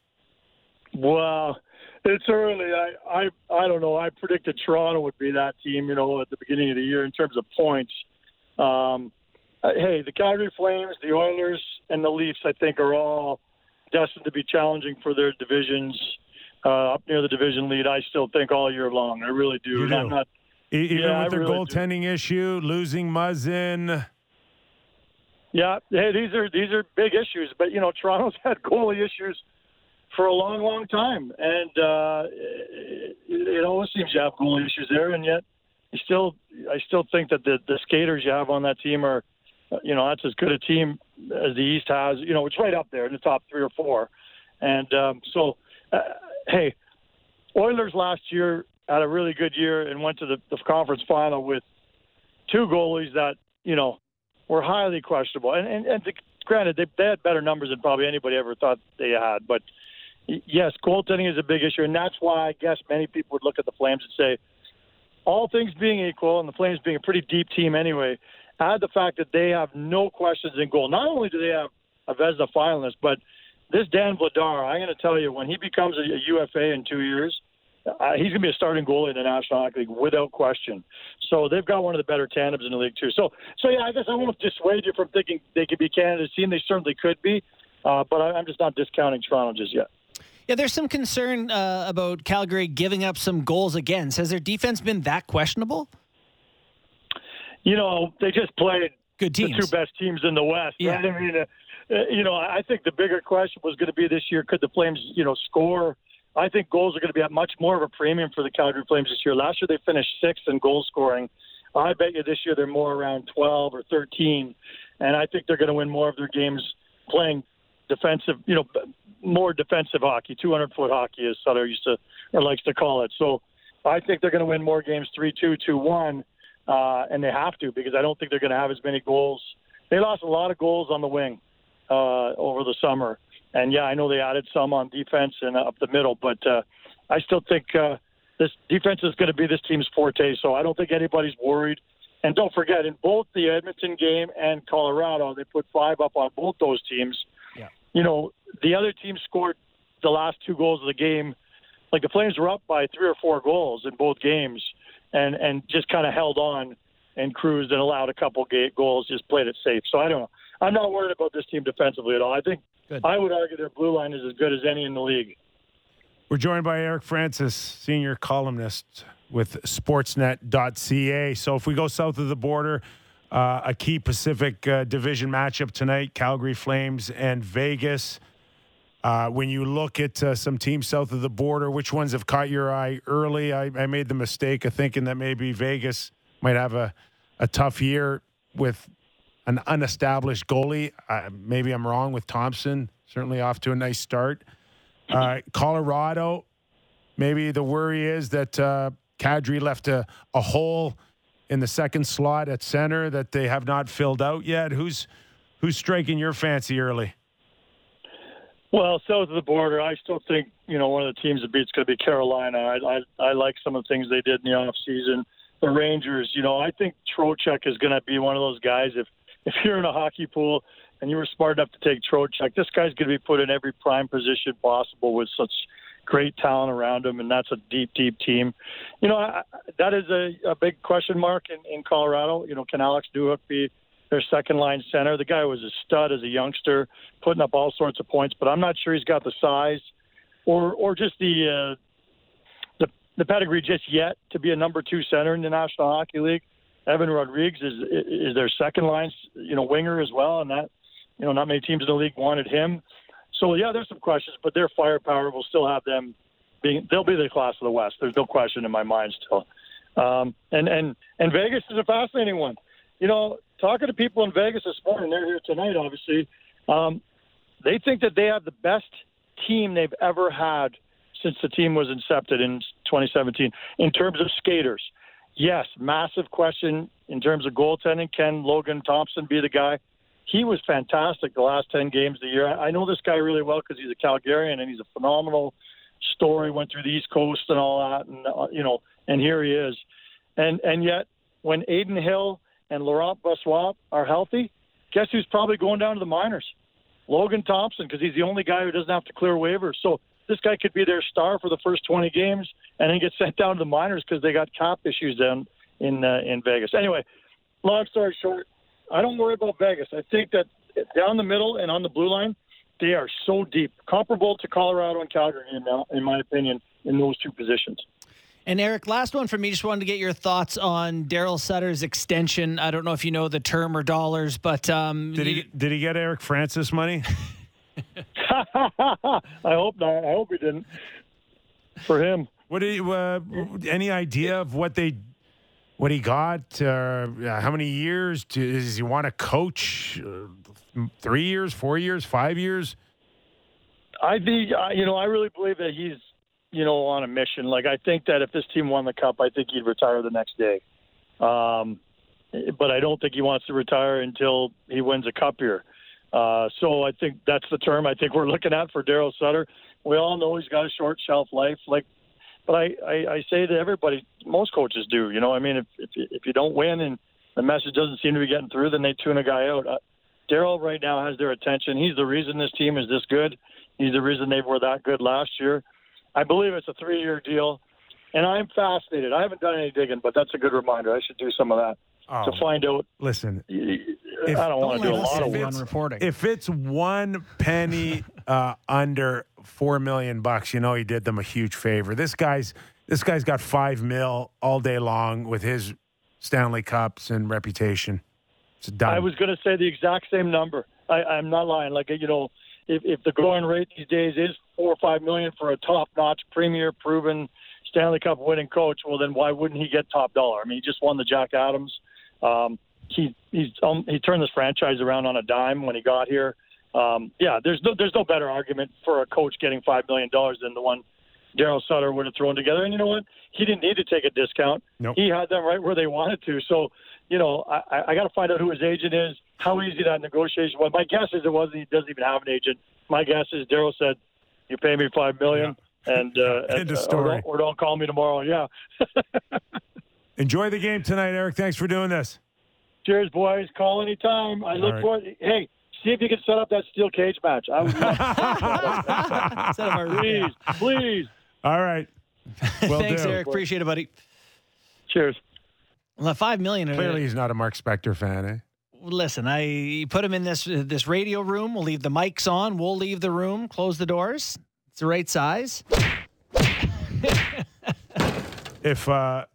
Well, it's early. I, I I don't know. I predicted Toronto would be that team, you know, at the beginning of the year in terms of points. Um, uh, hey, the Calgary Flames, the Oilers, and the Leafs, I think, are all destined to be challenging for their divisions uh, up near the division lead. I still think all year long. I really do. You And I'm not. Even Yeah, with I their really do. goaltending issue, losing Muzzin. Yeah, hey, these are these are big issues, but you know, Toronto's had goalie issues for a long, long time, and uh, it, it always seems you have goalie issues there, and yet you still, I still think that the the skaters you have on that team are, you know, that's as good a team as the East has. You know, it's right up there in the top three or four, and um, so, uh, hey, Oilers last year had a really good year and went to the, the conference final with two goalies that you know were highly questionable. And and, and granted, they, they had better numbers than probably anybody ever thought they had. But yes, goaltending is a big issue, and that's why I guess many people would look at the Flames and say, all things being equal, and the Flames being a pretty deep team anyway, add the fact that they have no questions in goal. Not only do they have a Vezina finalist, but this Dan Vladar, I'm going to tell you, when he becomes a, UFA in two years, uh, he's going to be a starting goalie in the National Hockey League without question. So they've got one of the better tandems in the league too. So, so yeah, I guess I won't dissuade you from thinking they could be Canada's team. They certainly could be, uh, but I, I'm just not discounting Toronto just yet. Yeah, there's some concern uh, about Calgary giving up some goals against. Has their defense been that questionable? You know, they just played Good the two best teams in the West. Yeah. Right? I mean, uh, you know, I think the bigger question was going to be this year: could the Flames, you know, score? I think goals are going to be at much more of a premium for the Calgary Flames this year. Last year they finished sixth in goal scoring. I bet you this year they're more around 12 or 13. and I think they're going to win more of their games playing defensive, you know, more defensive hockey, 200 foot hockey, as Sutter used to or likes to call it. So I think they're going to win more games 3 2, 2 1, uh, and they have to because I don't think they're going to have as many goals. They lost a lot of goals on the wing uh, over the summer. And yeah, I know they added some on defense and up the middle, but uh, I still think uh, this defense is going to be this team's forte. So I don't think anybody's worried. And don't forget, in both the Edmonton game and Colorado, they put five up on both those teams. Yeah. You know, the other team scored the last two goals of the game. Like the Flames were up by three or four goals in both games, and and just kind of held on and cruised and allowed a couple goals, just played it safe. So I don't know. I'm not worried about this team defensively at all. I think Good. I would argue their blue line is as good as any in the league. We're joined by Eric Francis, senior columnist with Sportsnet.ca. So if we go south of the border, uh, a key Pacific uh, Division matchup tonight: Calgary Flames and Vegas. Uh, when you look at uh, some teams south of the border, which ones have caught your eye early? I, I made the mistake of thinking that maybe Vegas might have a, a tough year with an unestablished goalie. Uh, maybe I'm wrong with Thompson. Certainly off to a nice start. Uh, Colorado, maybe the worry is that uh, Kadri left a, a hole in the second slot at center that they have not filled out yet. Who's who's striking your fancy early? Well, south of the border, I still think you know one of the teams that beats going to be Carolina. I, I I like some of the things they did in the off season. The Rangers, you know, I think Trocheck is going to be one of those guys. If if you're in a hockey pool and you were smart enough to take Trocheck, this guy's going to be put in every prime position possible with such great talent around him, and that's a deep, deep team. You know, I, that is a, a big question mark in, in Colorado. You know, can Alex Newhook be their second line center? The guy was a stud as a youngster, putting up all sorts of points, but I'm not sure he's got the size or or just the uh, the the pedigree just yet to be a number two center in the National Hockey League. Evan Rodrigues is is their second line, you know, winger as well, and that you know not many teams in the league wanted him. So yeah, there's some questions, but their firepower will still have them being. They'll be the class of the West. There's no question in my mind still. Um, and and and Vegas is a fascinating one. You know, talking to people in Vegas this morning, they're here tonight. Obviously, um, they think that they have the best team they've ever had since the team was incepted in 2017 in terms of skaters. Yes, massive question in terms of goaltending. Can Logan Thompson be the guy? he was fantastic the last 10 games of the year. I know this guy really well because he's a Calgarian and he's a phenomenal story, went through the East Coast and all that. And, uh, you know, and here he is. And, and yet when Adin Hill and Laurent Brossoit are healthy, guess who's probably going down to the minors? Logan Thompson, because he's the only guy who doesn't have to clear waivers. So this guy could be their star for the first 20 games and then get sent down to the minors because they got cop issues down in, uh, in Vegas. Anyway, long story short, I don't worry about Vegas. I think that down the middle and on the blue line, they are so deep, comparable to Colorado and Calgary, in, in my opinion, in those two positions. And Eric, last one for me. Just wanted to get your thoughts on Daryl Sutter's extension. I don't know if you know the term or dollars, but um, did he did he get Eric Francis money? I hope not. I hope he didn't. For him. What do you? Uh, any idea of what they what he got? Uh, how many years? does he want to coach? Uh, three years, four years, five years? I think you know. I really believe that he's you know on a mission. Like I think that if this team won the cup, I think he'd retire the next day. Um, but I don't think he wants to retire until he wins a cup here. Uh, so I think that's the term I think we're looking at for Daryl Sutter. We all know he's got a short shelf life. Like but I, I, I say to everybody, most coaches do. You know, I mean, if if you, if you don't win and the message doesn't seem to be getting through, then they tune a guy out. Uh, Daryl right now has their attention. He's the reason this team is this good. He's the reason they were that good last year. I believe it's a three-year deal, and I'm fascinated. I haven't done any digging, but that's a good reminder. I should do some of that oh, to find out. Listen, if, I don't want to do a lot of work. reporting. If it's one penny uh, under four million bucks, you know he did them a huge favor. This guy's this guy's got five mil all day long with his Stanley Cups and reputation. It's done. I was going to say the exact same number. I, I'm not lying. Like you know, if if the going rate these days is four or five million for a top-notch, premier, proven Stanley Cup winning coach, well then why wouldn't he get top dollar? I mean, he just won the Jack Adams. Um, he he's um, he turned this franchise around on a dime when he got here. Um, yeah, there's no there's no better argument for a coach getting five million dollars than the one Daryl Sutter would have thrown together. And you know what? He didn't need to take a discount. Nope. He had them right where they wanted to. So, you know, I, I got to find out who his agent is, how easy that negotiation was. My guess is it wasn't. He doesn't even have an agent. My guess is Daryl said, "You pay me five million, and uh, and, uh. Or, don't, or don't call me tomorrow." Yeah. Enjoy the game tonight, Eric. Thanks for doing this. Cheers, boys. Call anytime. I look right. forward. Hey, see if you can set up that steel cage match. I would love Set up our- please, please. All right. Will Thanks, do. Eric. Appreciate it, buddy. Cheers. Well, that five million. Clearly, he's not a Mark Spector fan, eh? Listen, I put him in this this radio room. We'll leave the mics on. We'll leave the room. Close the doors. It's the right size. If uh,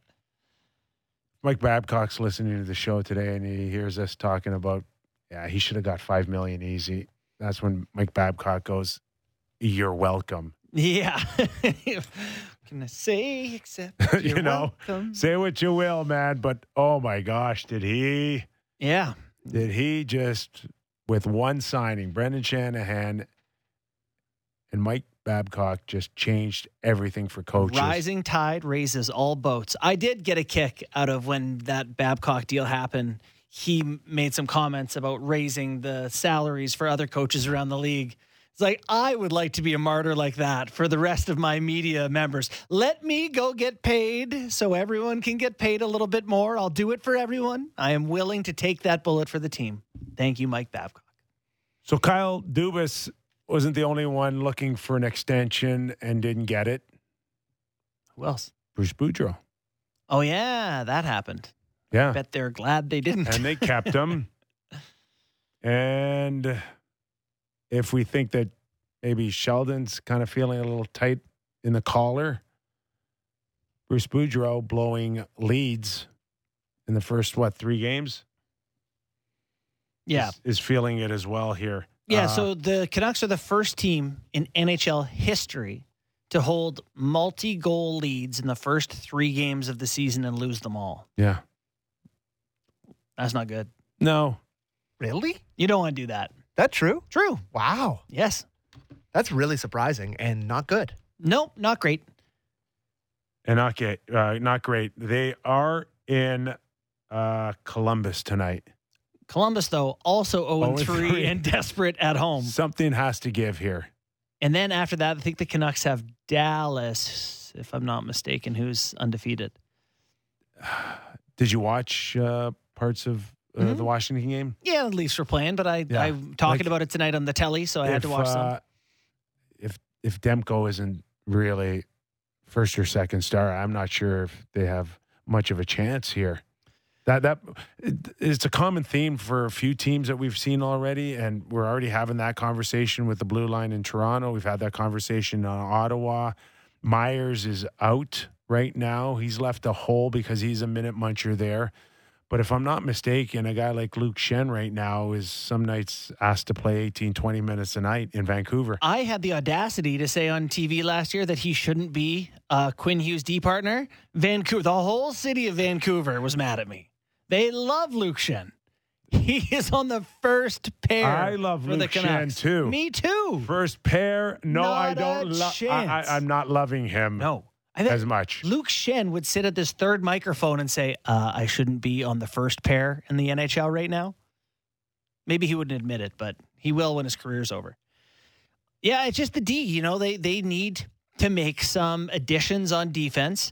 Mike Babcock's listening to the show today and he hears us talking about, yeah, he should have got five million easy. That's when Mike Babcock goes, "You're welcome." Yeah. Can I say except you you're know, welcome? say what you will, man, but oh my gosh, did he? Yeah. Did he just with one signing, Brendan Shanahan and Mike Babcock just changed everything for coaches? Rising tide raises all boats. I did get a kick out of when that Babcock deal happened. He made some comments about raising the salaries for other coaches around the league. It's like, I would like to be a martyr like that for the rest of my media members. Let me go get paid so everyone can get paid a little bit more. I'll do it for everyone. I am willing to take that bullet for the team. Thank you, Mike Babcock. So Kyle Dubas wasn't the only one looking for an extension and didn't get it. Who else? Bruce Boudreau. Oh, yeah, that happened. Yeah. Bet they're glad they didn't. and they kept him. and if we think that maybe Sheldon's kind of feeling a little tight in the collar, Bruce Boudreau blowing leads in the first what three games? yeah. is, is feeling it as well here. Yeah, Uh, so the Canucks are the first team in NHL history to hold multi goal leads in the first three games of the season and lose them all. yeah, That's not good. no, Really? You don't want to do that. That true? True. Wow. Yes. That's really surprising and not good. Nope, not great. and not get uh, not great. They are in uh, Columbus tonight. Columbus, though, also 0 3 0-3. and desperate at home. Something has to give here. And then after that, I think the Canucks have Dallas, if I'm not mistaken, who's undefeated. Did you watch uh, parts of uh, Mhm. the Washington game? Yeah, the Leafs were playing, but I, Yeah. I'm talking Like- about it tonight on the telly, so I had to watch uh, some. If if Demko isn't really first or second star, I'm not sure if they have much of a chance here. That that it's a common theme for a few teams that we've seen already, and we're already having that conversation with the blue line in Toronto. We've had that conversation on Ottawa. Myers is out right now. He's left a hole because he's a minute muncher there. But if I'm not mistaken, a guy like Luke Schenn right now is some nights asked to play 18, 20 minutes a night in Vancouver. I had the audacity to say on TV last year that he shouldn't be uh, Quinn Hughes' D partner. Vancouver, the whole city of Vancouver was mad at me. They love Luke Schenn. He is on the first pair. I love for the Luke Schenn, too. Me too. First pair, no, I Not a don't. Lo- I, I, I'm not loving him No, I as much. Luke Schenn would sit at this third microphone and say, uh, "I shouldn't be on the first pair in the NHL right now." Maybe he wouldn't admit it, but he will when his career's over. Yeah, it's just the D. You know, they they need to make some additions on defense.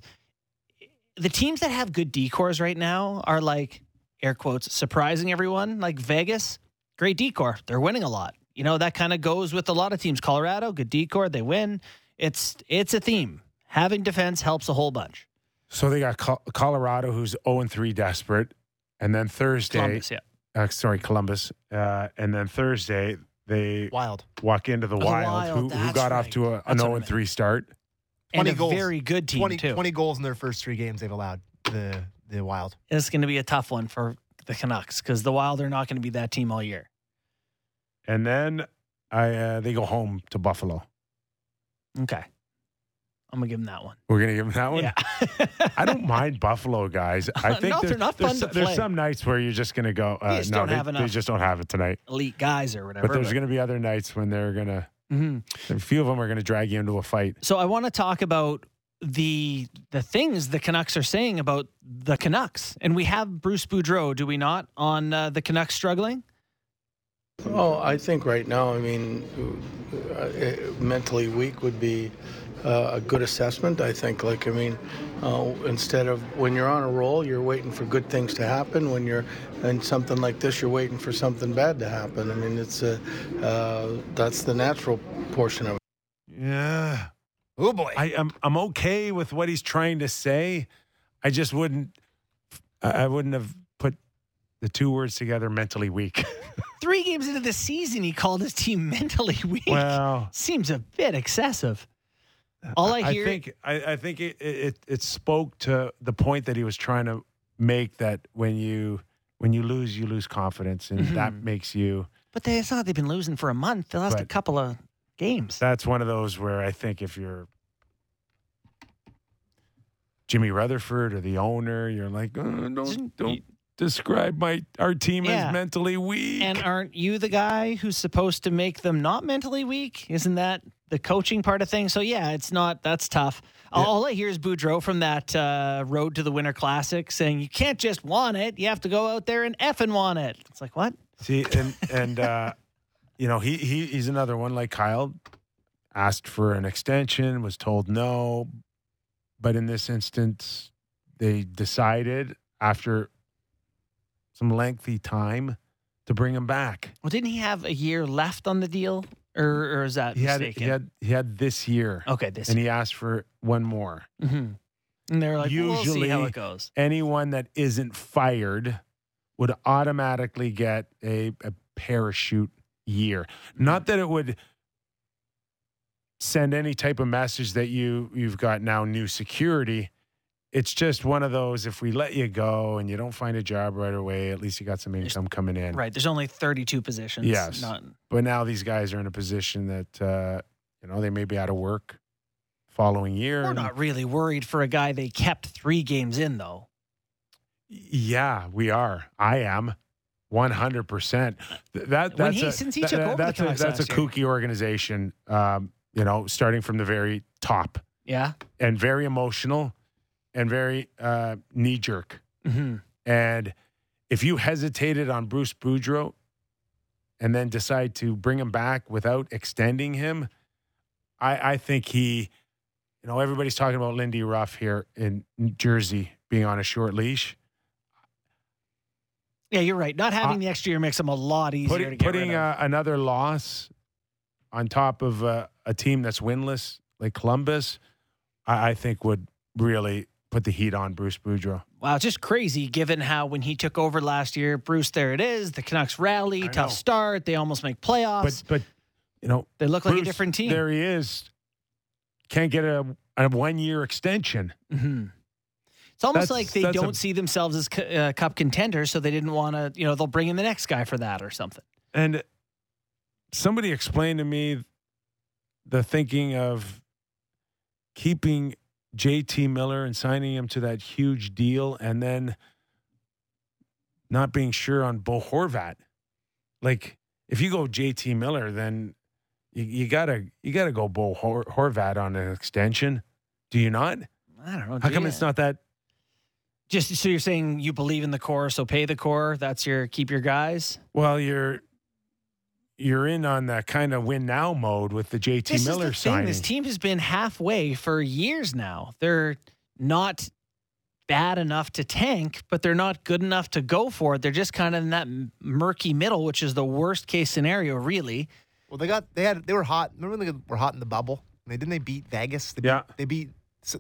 The teams that have good decors right now are like air quotes surprising everyone. Like Vegas, great decor. They're winning a lot. You know that kind of goes with a lot of teams. Colorado, good decor. They win. It's it's a theme. Having defense helps a whole bunch. So they got Col- Colorado, who's 0 and 3 desperate. And then Thursday, Columbus, yeah. uh, sorry, Columbus. Uh, and then Thursday, they Wild. walk into the Oh, Wild, Wild, who, who got off to a, an 0 and 3 start. And 20 a goals. very good team 20, too. 20 goals in their first three games they've allowed. The the Wild. It's going to be a tough one for the Canucks because the Wild are not going to be that team all year. And then I, uh, they go home to Buffalo. Okay. I'm gonna give them that one. We're gonna give them that one. Yeah. I don't mind Buffalo guys. I think No, there- they're not there's, fun to some- there's some nights where you're just gonna go. Uh, just no, don't they, have they just don't have it tonight. Elite guys or whatever. But there's but- gonna be other nights when they're gonna. Mhm. A few of them are gonna drag you into a fight. So I want to talk about the the things the Canucks are saying about the Canucks, and we have Bruce Boudreau, do we not, on uh, the Canucks struggling? Oh, I think right now, I mean, uh, uh, mentally weak would be uh, a good assessment. I think, like, I mean, uh, instead of when you're on a roll, you're waiting for good things to happen. When you're in something like this, you're waiting for something bad to happen. I mean, it's a, uh, that's the natural portion of it. Yeah. Oh boy. I, I'm I'm okay with what he's trying to say. I just wouldn't. I I wouldn't have put the two words together. Mentally weak. Three games into the season, he called his team mentally weak. well, Seems a bit excessive. All I hear, I think I, I think it, it it spoke to the point that he was trying to make that when you when you lose, you lose confidence, and that Mhm. makes you. but they, it's not they've been losing for a month. They lost a couple of games. That's one of those where I think if you're Jimmy Rutherford or the owner, you're like, "Uh, don't don't describe my our team Yeah. as mentally weak. And aren't you the guy who's supposed to make them not mentally weak? Isn't that the coaching part of things? So yeah, it's not. That's tough. All I hear is Boudreau from that uh, Road to the Winter Classic saying you can't just want it. You have to go out there and f and want it. It's like what? See, and and uh, you know, he he he's another one like Kyle asked for an extension, was told no, but in this instance, they decided after some lengthy time to bring him back. Well, didn't he have a year left on the deal, or, or is that He had mistaken? he had he had this year, okay, this. and he asked for one more. hmm And they're like, we'll see how it goes. Anyone that isn't fired would automatically get a, a parachute year. Not that it would send any type of message that you you've got now new security. It's just one of those if we let you go and you don't find a job right away, at least you got some income coming in. Right. There's only 32 positions. Yes. Not, But now these guys are in a position that uh, you know they may be out of work following year. we're not really worried for a guy they kept three games in, though. Yeah, we are. I am. One hundred percent. That When that's he- a, since he that- took over the a, that's a year. kooky organization. Um, you know, starting from the very top Yeah. and very emotional and very uh, knee jerk. hmm And if you hesitated on Bruce Boudreau and then decide to bring him back without extending him, I, I think he, you know, everybody's talking about Lindy Ruff here in New Jersey being on a short leash. Yeah, you're right. Not having Uh, the extra year makes them a lot easier to putting, get putting rid of. uh, another loss on top of uh, a team that's winless like Columbus, I, I think would really put the heat on Bruce Boudreau. Wow, just crazy given how when he took over last year, Bruce, there it is. The Canucks rally, I tough know. start. They almost make playoffs. But but you know they look like a different team. There he is. Can't get a, a one year extension. hmm It's almost That's- like they don't see themselves as cu- uh, cup contenders, so they didn't want to, you know, they'll bring in the next guy for that or something. And somebody explained to me the thinking of keeping JT Miller and signing him to that huge deal and then not being sure on Bo Horvat. Like if you go JT Miller, then you, you gotta you gotta go Bo Hor- Horvat on an extension. Do you not? I don't know. How come yeah. it's not that? Just so you're saying you believe in the core, so pay the core. That's your keep your guys. Well, you're you're in on that kind of win now mode with the JT This Miller is the thing. signing. This team has been halfway for years now. They're not bad enough to tank, but they're not good enough to go for it. They're just kind of in that murky middle, which is the worst case scenario, really. Well, they got they had they were hot. Remember when they were hot in the bubble? They didn't they beat Vegas? They beat, Yeah. They beat.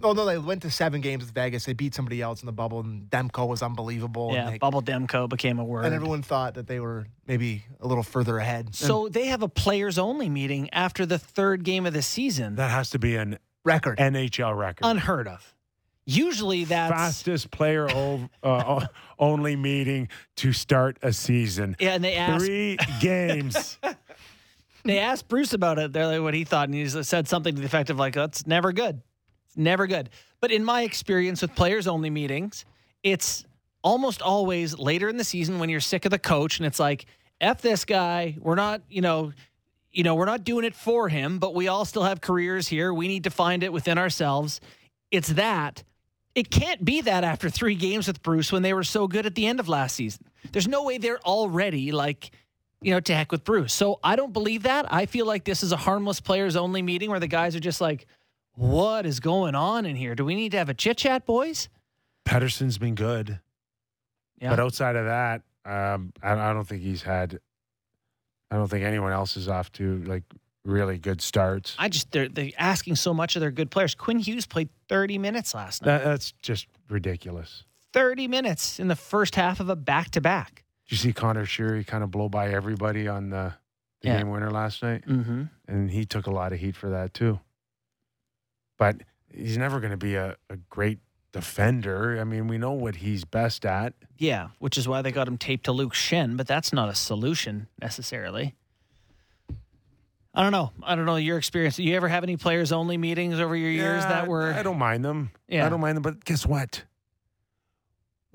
Oh no, they went to seven games with Vegas. They beat somebody else in the bubble, and Demko was unbelievable. yeah, and, they- Bubble Demko became a word. and everyone thought that they were maybe a little further ahead. so they have a players only meeting after the third game of the season. that has to be an record. NHL record. Unheard of. Usually that's Fastest player o- uh, only meeting to start a season. yeah, and they asked Three games. they asked Bruce about it. They're like what he thought, and he said something to the effect of like, "That's never good." Never good. But in my experience with players only meetings, it's almost always later in the season when you're sick of the coach and it's like, F this guy. We're not, you know, you know, we're not doing it for him, but we all still have careers here. We need to find it within ourselves. It's that. It can't be that after three games with Bruce when they were so good at the end of last season. There's no way they're already like, you know, to heck with Bruce. So I don't believe that. I feel like this is a harmless players only meeting where the guys are just like, what is going on in here? Do we need to have a chit chat, boys? Pettersson's been good, Yeah. but outside of that, um, I, I don't think he's had. I don't think anyone else is off to like really good starts. I just they're they're asking so much of their good players. Quinn Hughes played 30 minutes last night. That, that's just ridiculous. 30 minutes in the first half of a back to back. Did you see Connor Sherry kind of blow by everybody on the, the Yeah. game winner last night? Mm-hmm. And he took a lot of heat for that too. But he's never going to be a, a great defender. I mean, we know what he's best at. Yeah, which is why they got him taped to Luke Schenn, but that's not a solution necessarily. I don't know. I don't know your experience. Do you ever have any players only meetings over your years Yeah, that were I don't mind them. Yeah. I don't mind them. But guess what?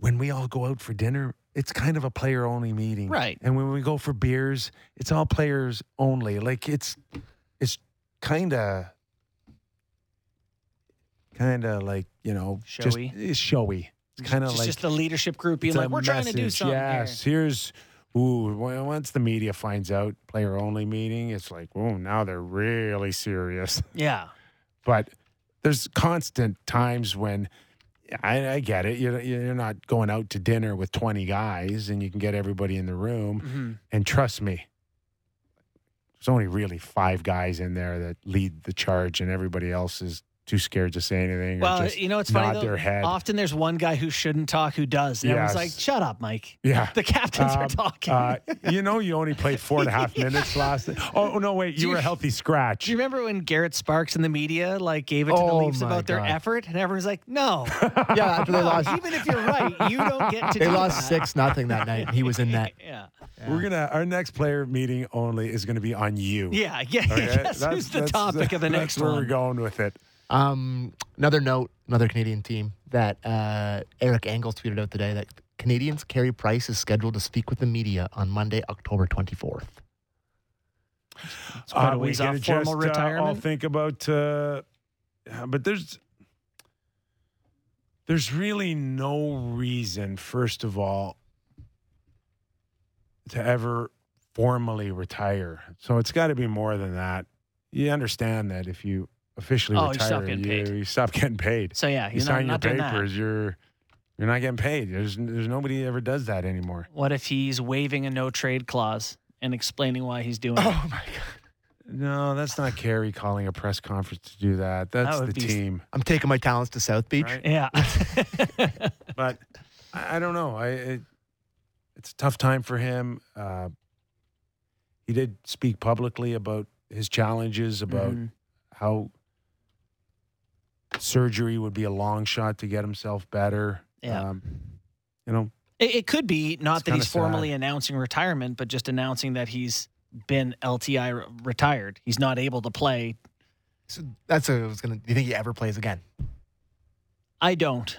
When we all go out for dinner, it's kind of a player only meeting. Right. And when we go for beers, it's all players only. Like it's it's kind of kind of like, you know, Showy. Just, it's showy. It's kind of like just the leadership group being like, we're trying to do something. Yes. here." Here's ooh, once the media finds out player only meeting, it's like, oh, now they're really serious. Yeah. but there's constant times when I, I get it. You're, you're not going out to dinner with 20 guys and you can get everybody in the room. Mm-hmm. And trust me, there's only really five guys in there that lead the charge, and everybody else is too scared to say anything. Well, or just you know it's funny though? their head. Often there's one guy who shouldn't talk who does. And everyone's like, shut up, Mike. Yeah. The captains are Um, talking. Uh, you know, you only played four and a half minutes last. Oh no, wait, you you- were a healthy scratch. Do you remember when Garrett Sparks in the media like gave it to the Oh Leafs my about their effort, and everyone's like, "No, Yeah, after they lost, even if you're right, you don't get to." they do lost that. six nothing that night. and He was in net. Yeah, We're gonna our next player meeting only is gonna be on you. yeah, yeah. Okay? Yes, who's the topic of the that's next where one? we're going with it. Um, another note, another Canadian team that uh, Eric Engels tweeted out today that Canadians Carey Price is scheduled to speak with the media on Monday, October 24th. It's quite a Uh, we ways can off just, formal uh, all retirement. think about, uh, but there's there's really no reason, first of all, to ever formally retire. So it's got to be more than that. You understand that if you officially Oh, you retire, stop getting paid. you stop getting paid. so yeah, You he's not, sign your not doing that. papers, you're you're not getting paid. There's there's nobody ever does that anymore. What if he's waiving a no trade clause and explaining why he's doing it? Oh my God. No, that's not Carey calling a press conference to do that. That's would the be- team. I'm taking my talents to South Beach. Right. Yeah, but I, I don't know. I it, it's a tough time for him. Uh, he did speak publicly about his challenges, about Mhm. how surgery would be a long shot to get himself better. Yeah. Um, you know, it, it could be not that he's kinda sad. formally announcing retirement, but just announcing that he's been LTI re- retired. He's not able to play. So that's what I was gonna. Do you think he ever plays again? I don't.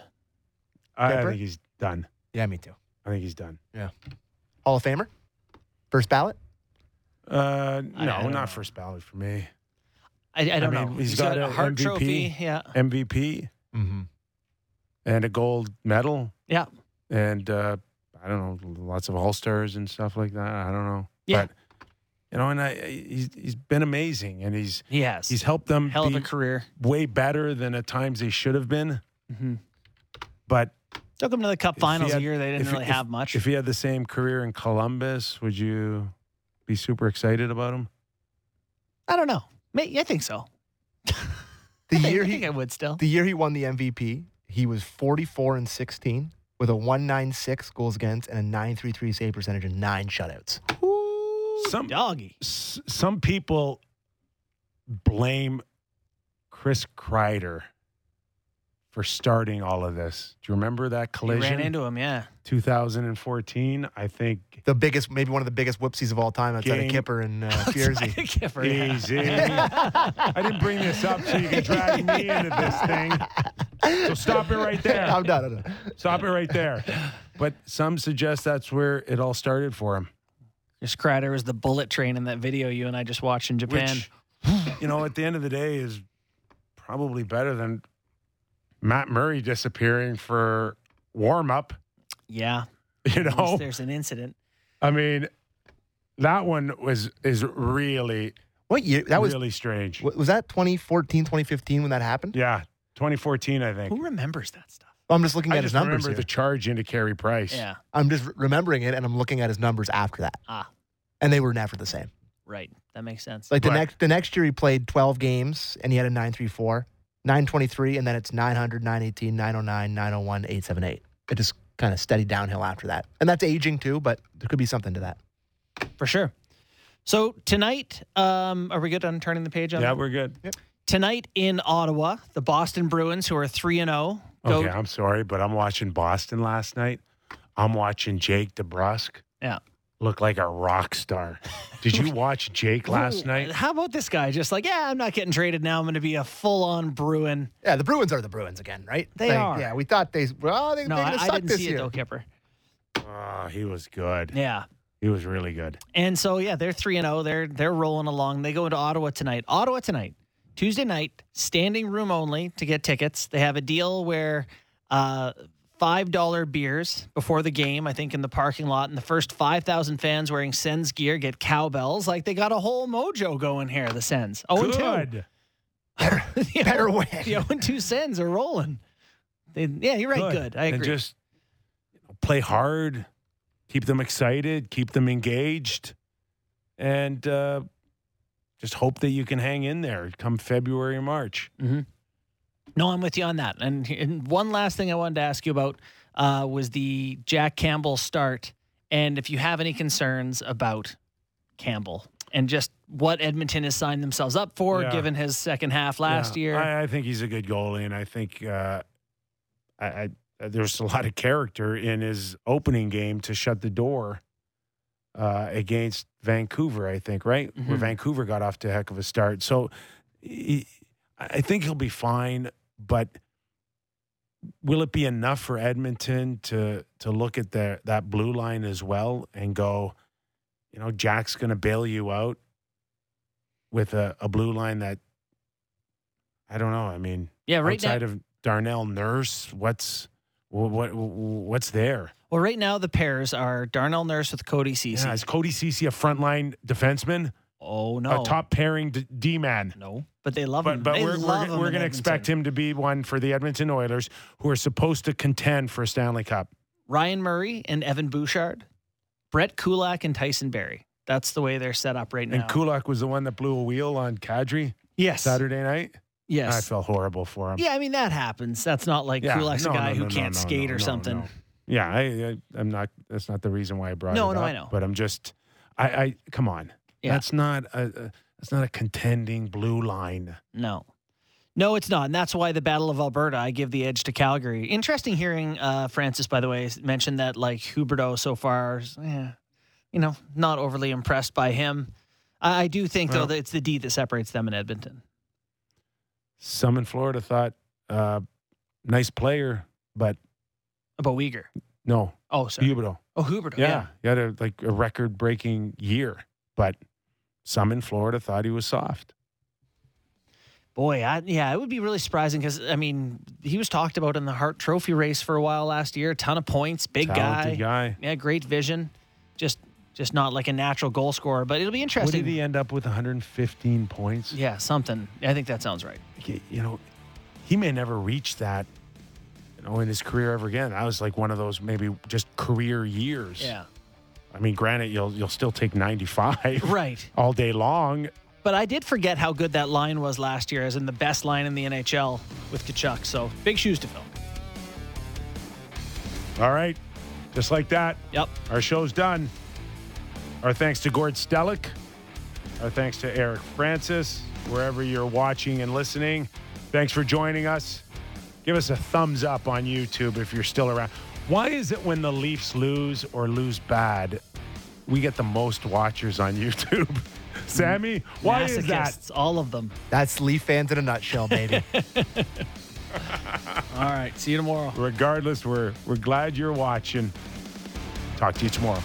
I, I Pepper? think he's done. Yeah, me too. I think he's done. Yeah. Hall of Famer, first ballot. Uh, no, don't know. not first ballot for me. I, I don't mean, know. he's got a a Hart MVP. trophy. Yeah, MVP Mm-hmm. and a gold medal. yeah. and uh, I don't know, lots of all stars and stuff like that. I don't know, Yeah. but you know, and I he's he's been amazing, and he's He has. he's helped them hell of a career. way better than at times they should have been. Mm-hmm. But Took him to the Cup Finals had- a year they didn't if- really if- have much. if he had the same career in Columbus, would you be super excited about him? I don't know. May- I think so. The I think, year I he I would still. the year he won the MVP, he was 44 and 16 with a 196 goals against and a 933 save percentage and nine shutouts. Some Doggy. s- some people blame Chris Kreider for starting all of this. Do you remember that He collision? ran into him, yeah. 2014. I think The biggest, maybe one of the biggest whoopsies of all time outside Game- of Kipper and uh, Fierzy. Kipper, yeah. easy. I didn't bring this up so you can drag me into this thing. So stop it right there. I'm done. I'm done. Stop it right there. But some suggest that's where it all started for him. Chris Kreider was the bullet train in that video you and I just watched in Japan. Which, you know, at the end of the day, is probably better than Matt Murray disappearing for warm up. yeah. You At know, there's an incident. I mean, that one was is really What year? That was really strange. was that 2014, 2015 when that happened? Yeah, 2014, I think. Who remembers that stuff? I'm just looking I at his just numbers. remember here. the charge into Carey Price. Yeah. I'm just remembering it, and I'm looking at his numbers after that, Ah, and they were never the same. right. That makes sense. Like the Right. next the next year, he played 12 games, and he had a 934, 923, and then it's 900, 918, 909, 901, 878. It just kind of steady downhill after that, and that's aging too. But there could be something to that. For sure. So tonight, um, are we good on turning the page on Yeah, that? we're good. Tonight in Ottawa, the Boston Bruins, who are 3 and 0, go. Okay, I'm sorry, but I'm watching Boston last night. I'm watching Jake DeBrusk Yeah. Look like a rock star. Did you watch Jake last night? How about this guy? Just like, yeah, I'm not getting traded now. I'm going to be a full on Bruin. Yeah, the Bruins are the Bruins again, right? They Like, are. Yeah, we thought they well they No, they're I, gonna I suck didn't this see year. it though, Kipper. Oh, he was good. Yeah. He was really good. And so yeah, they're three and zero. They're they're rolling along. They go into Ottawa tonight. Ottawa tonight, Tuesday night, standing room only to get tickets. They have a deal where uh, five dollar beers before the game. I think in the parking lot, and the first five thousand fans wearing Sens gear get cowbells. Like they got a whole mojo going here. The Sens. Oh, and two. good. The Better oh- win. The oh and two Sens are rolling. They, yeah, you're right. Good. I And agree. just play hard, keep them excited, keep them engaged, and uh, just hope that you can hang in there come February or March. No, I'm with you on that. And, and one last thing I wanted to ask you about uh, was the Jack Campbell start, and if you have any concerns about Campbell and just what Edmonton has signed themselves up for, Yeah. given his second half last Yeah, year. I, I think he's a good goalie, and I think uh, I, I, there's a lot of character in his opening game to shut the door uh, against Vancouver. I think right where Mhm. Vancouver got off to a heck of a start. So he, I think he'll be fine, but. Will it be enough for Edmonton to to look at their that blue line as well and go, you know, Jack's going to bail you out with a, a blue line that I don't know. I mean, yeah, right now. of Darnell Nurse, what's what, what what's there? Well, right now the pairs are Darnell Nurse with Cody Cece. Yeah, is Cody Cece a frontline defenseman, oh no, a top pairing d- D man? no, but they love But him. but They we're we're, we're going to expect him to be one for the Edmonton Oilers, who are supposed to contend for a Stanley Cup. Ryan Murray and Evan Bouchard, Brett Kulak and Tyson Barrie. That's the way they're set up right now. And Kulak was the one that blew a wheel on Kadri yes, Saturday night. yes. I felt horrible for him. Yeah, I mean that happens. That's not like Yeah, Kulak's no, a guy no, who no, can't no, skate or something. Yeah, I, I I'm not. That's not the reason why I brought No, it no, up. I know. But I'm just. I, I come on. Yeah. That's not a. That's not a contending blue line. No, no, it's not, and that's why the Battle of Alberta. I give the edge to Calgary. Interesting hearing uh, Francis, by the way, mention that like Huberdeau so far, is, eh, you know, not overly impressed by him. I, I do think though that it's the D that separates them in Edmonton. Some in Florida thought, uh, nice player, but About Weegar. no, Oh, sorry. Huberdeau. Oh, Huberdeau. Yeah, Yeah. he had a like a record breaking year, but some in Florida thought he was soft. Boy, I, yeah, it would be really surprising because I mean he was talked about in the Hart Trophy race for a while last year. ton of points, big guy. Guy. Yeah, great vision. Just just not like a natural goal scorer, but it'll be What interesting. did he end up with? 115 points. yeah, something. I think that sounds right. you know, he may never reach that, you know, in his career ever again. That was like one of those maybe just career years. Yeah. I mean, granted, you'll you'll still take 95 Right. all day long. But I did forget how good that line was last year, as in the best line in the NHL with Tkachuk. So big shoes to fill. All right, just like that, Yep. our show's done. Our thanks to Gord Stellick. Our thanks to Eric Francis, wherever you're watching and listening. Thanks for joining us. Give us a thumbs up on YouTube if you're still around. Why is it when the Leafs lose or lose bad, we get the most watchers on YouTube? Sammy, why is that? Masochists, all of them. That's Leaf fans in a nutshell, baby. All right. See you tomorrow. Regardless, we're we're glad you're watching. Talk to you tomorrow.